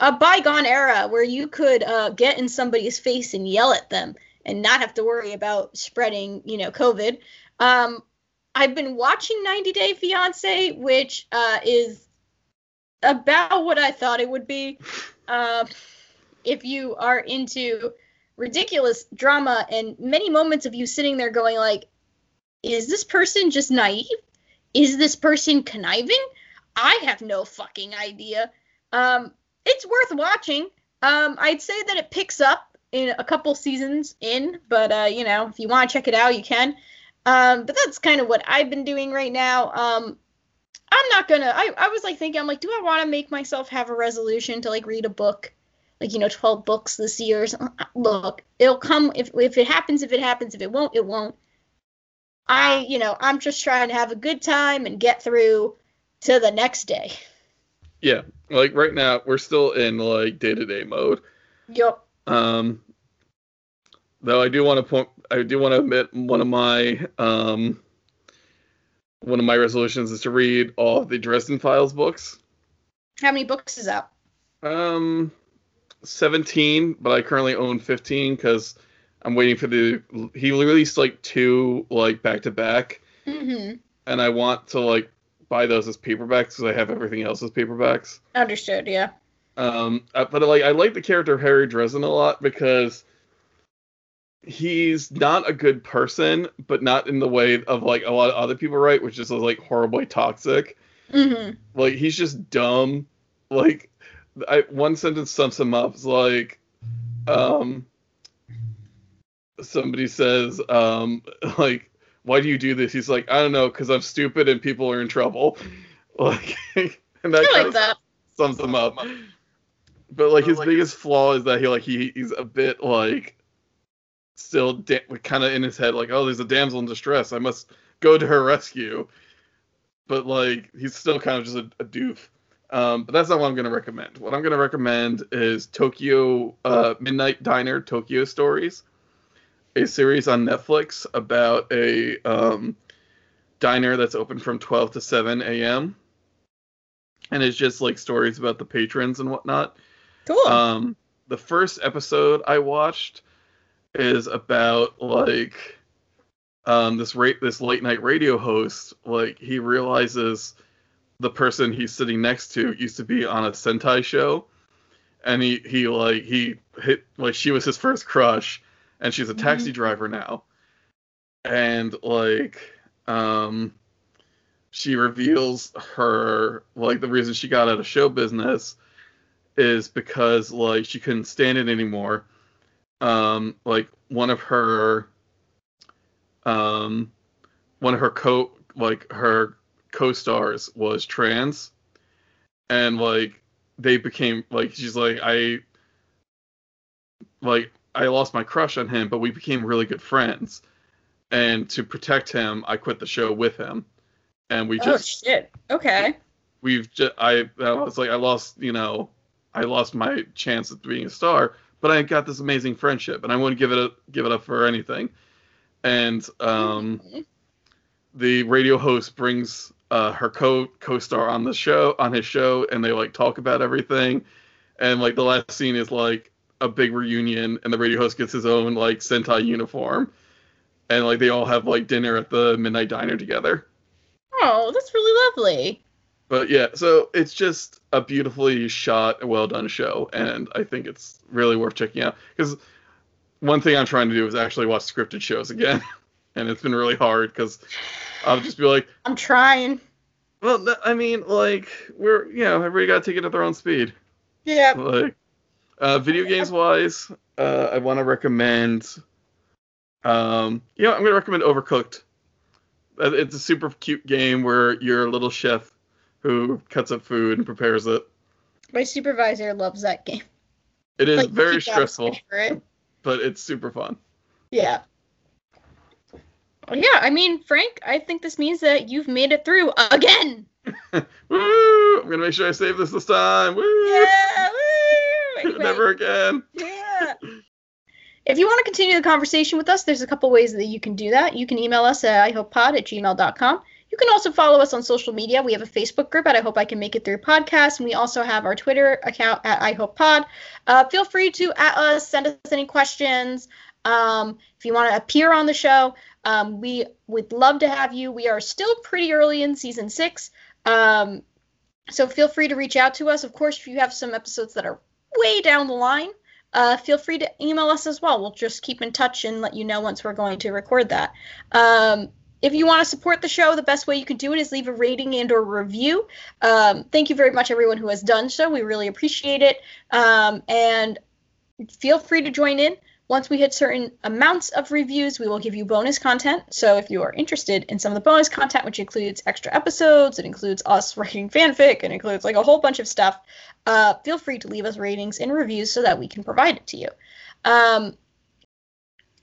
a bygone era where you could uh, get in somebody's face and yell at them and not have to worry about spreading, you know, COVID. Um, I've been watching 90 Day Fiance, which uh, is about what I thought it would be. Um, if you are into ridiculous drama and many moments of you sitting there going like, is this person just naive? Is this person conniving? I have no fucking idea. Um, it's worth watching. Um, I'd say that it picks up in a couple seasons in, but uh, you know, if you want to check it out, you can. Um, but that's kind of what I've been doing right now. Um, I'm not gonna. I, I was like thinking, I'm like, do I want to make myself have a resolution to like read a book, like you know, 12 books this year? Look, it'll come if if it happens. If it happens, if it won't, it won't. I, you know, I'm just trying to have a good time and get through to the next day. Yeah, like right now we're still in like day to day mode. Yep. Um, though I do want to point, I do want to admit one of my um one of my resolutions is to read all the Dresden Files books. How many books is out? Um, 17, but I currently own 15 because I'm waiting for the. He released like two like back to back, Mm-hmm. and I want to like buy those as paperbacks because I have everything else as paperbacks. Understood. Yeah. Um, uh, but like I like the character Harry Dresden a lot because he's not a good person, but not in the way of like a lot of other people write, which is like horribly toxic. Mm-hmm. Like he's just dumb. Like I one sentence sums him up. It's like, um, somebody says, um, like, why do you do this? He's like, I don't know, because I'm stupid and people are in trouble. Like, and that like that. sums him up. But like his biggest flaw is that he like he he's a bit like still da- kind of in his head like, oh, there's a damsel in distress. I must go to her rescue. But like he's still kind of just a, a doof. Um, but that's not what I'm going to recommend. What I'm going to recommend is Tokyo uh, Midnight Diner Tokyo Stories, a series on Netflix about a um, diner that's open from 12 to 7 a.m. And it's just like stories about the patrons and whatnot. Cool. Um, the first episode I watched is about like um, this rate this late night radio host like he realizes the person he's sitting next to used to be on a Sentai show, and he he like he hit like she was his first crush, and she's a taxi Mhm. driver now, and like um she reveals her like the reason she got out of show business is because like she couldn't stand it anymore. Um, like one of her um one of her co like her co-stars was trans and like they became like she's like I like I lost my crush on him but we became really good friends and to protect him I quit the show with him and we just oh just shit. Okay. we've just I, I was like I lost you know I lost my chance at being a star but I got this amazing friendship and I wouldn't give it a, give it up for anything and um Mhm. the radio host brings uh, her co co-star on the show on his show and they like talk about everything and like the last scene is like a big reunion and the radio host gets his own like sentai uniform and like they all have like dinner at the midnight diner together Oh, that's really lovely. But yeah so it's just a beautifully shot well done show and i think it's really worth checking out because one thing i'm trying to do is actually watch scripted shows again and it's been really hard because i'll just be like I'm trying. Well, I mean, like we're you know everybody got to take it at their own speed. Yeah. Like, uh, video games wise, uh, I want to recommend. Um, you know, I'm gonna recommend Overcooked. Uh, It's a super cute game where you're a little chef who cuts up food and prepares it. My supervisor loves that game. It is Like, very he got a stressful, it. but it's super fun. Yeah. Yeah, I mean, Frank, I think this means that you've made it through again. Woo! I'm gonna make sure I save this this time. Woo! Yeah. Woo! Never again. Yeah. If you want to continue the conversation with us, there's a couple ways that you can do that. You can email us at ihopepod at gmail.com. You can also follow us on social media. We have a Facebook group at I Hope I Can Make It Through podcast, and we also have our Twitter account at IHopePod. Uh, feel free to at us, send us any questions. Um, if you want to appear on the show, um, we would love to have you. We are still pretty early in season six, um, so feel free to reach out to us. Of course, if you have some episodes that are way down the line, uh, feel free to email us as well. We'll just keep in touch and let you know once we're going to record that. Um, if you want to support the show, the best way you can do it is leave a rating and or review. Um, thank you very much, everyone who has done so. We really appreciate it. Um, and feel free to join in. Once we hit certain amounts of reviews, we will give you bonus content. So if you are interested in some of the bonus content, which includes extra episodes, it includes us writing fanfic, it includes like a whole bunch of stuff, uh, feel free to leave us ratings and reviews so that we can provide it to you. Um,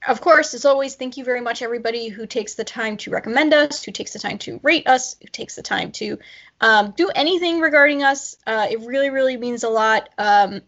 of course, as always, thank you very much, everybody who takes the time to recommend us, who takes the time to rate us, who takes the time to um, do anything regarding us. Uh, it really, really means a lot. Um,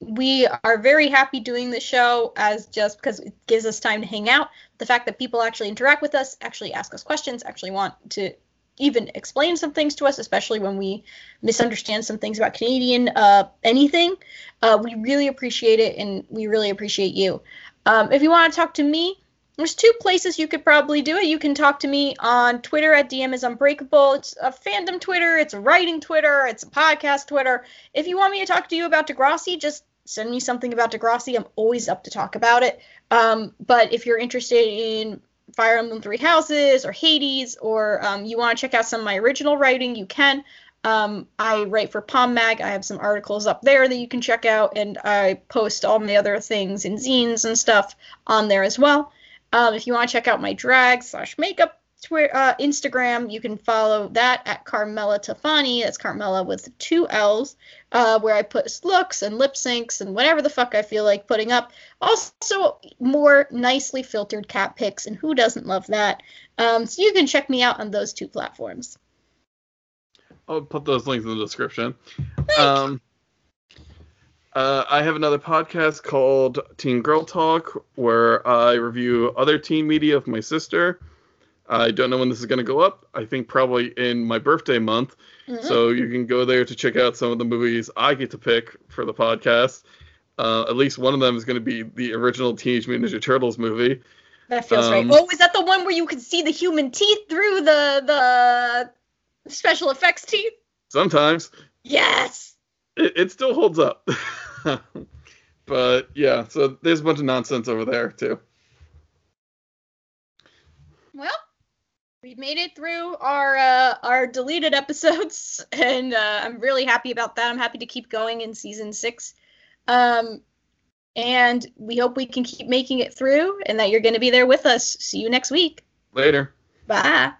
we are very happy doing the show as just because it gives us time to hang out. The fact that people actually interact with us, actually ask us questions, actually want to even explain some things to us, especially when we misunderstand some things about Canadian uh, anything. Uh, we really appreciate it, and we really appreciate you. Um, if you want to talk to me, there's two places you could probably do it. You can talk to me on Twitter at DM is Unbreakable. It's a fandom Twitter, it's a writing Twitter, it's a podcast Twitter. If you want me to talk to you about Degrassi, just send me something about Degrassi. I'm always up to talk about it. Um, but if you're interested in Fire Emblem Three Houses or Hades, or um, you want to check out some of my original writing, you can. Um, I write for Palm Mag. I have some articles up there that you can check out, and I post all my other things in zines and stuff on there as well. Um, if you want to check out my drag slash makeup Twitter, uh, Instagram, you can follow that at Carmela Tafani. That's Carmela with two L's, uh, where I put looks and lip syncs and whatever the fuck I feel like putting up. Also, more nicely filtered cat pics, and who doesn't love that? Um, so you can check me out on those two platforms. I'll put those links in the description. Um, uh, I have another podcast called Teen Girl Talk where I review other teen media of my sister. I don't know when this is going to go up. I think probably in my birthday month. Mm-hmm. So you can go there to check out some of the movies I get to pick for the podcast. Uh, at least one of them is going to be the original Teenage Mutant Ninja Turtles movie. That feels um, right. Oh, is that the one where you can see the human teeth through the the special effects teeth? Sometimes. Yes. It, it still holds up. but yeah, so there's a bunch of nonsense over there too. Well, we've made it through our uh, our deleted episodes, and uh, I'm really happy about that. I'm happy to keep going in season six. Um, and we hope we can keep making it through and that you're going to be there with us. See you next week. Later. Bye.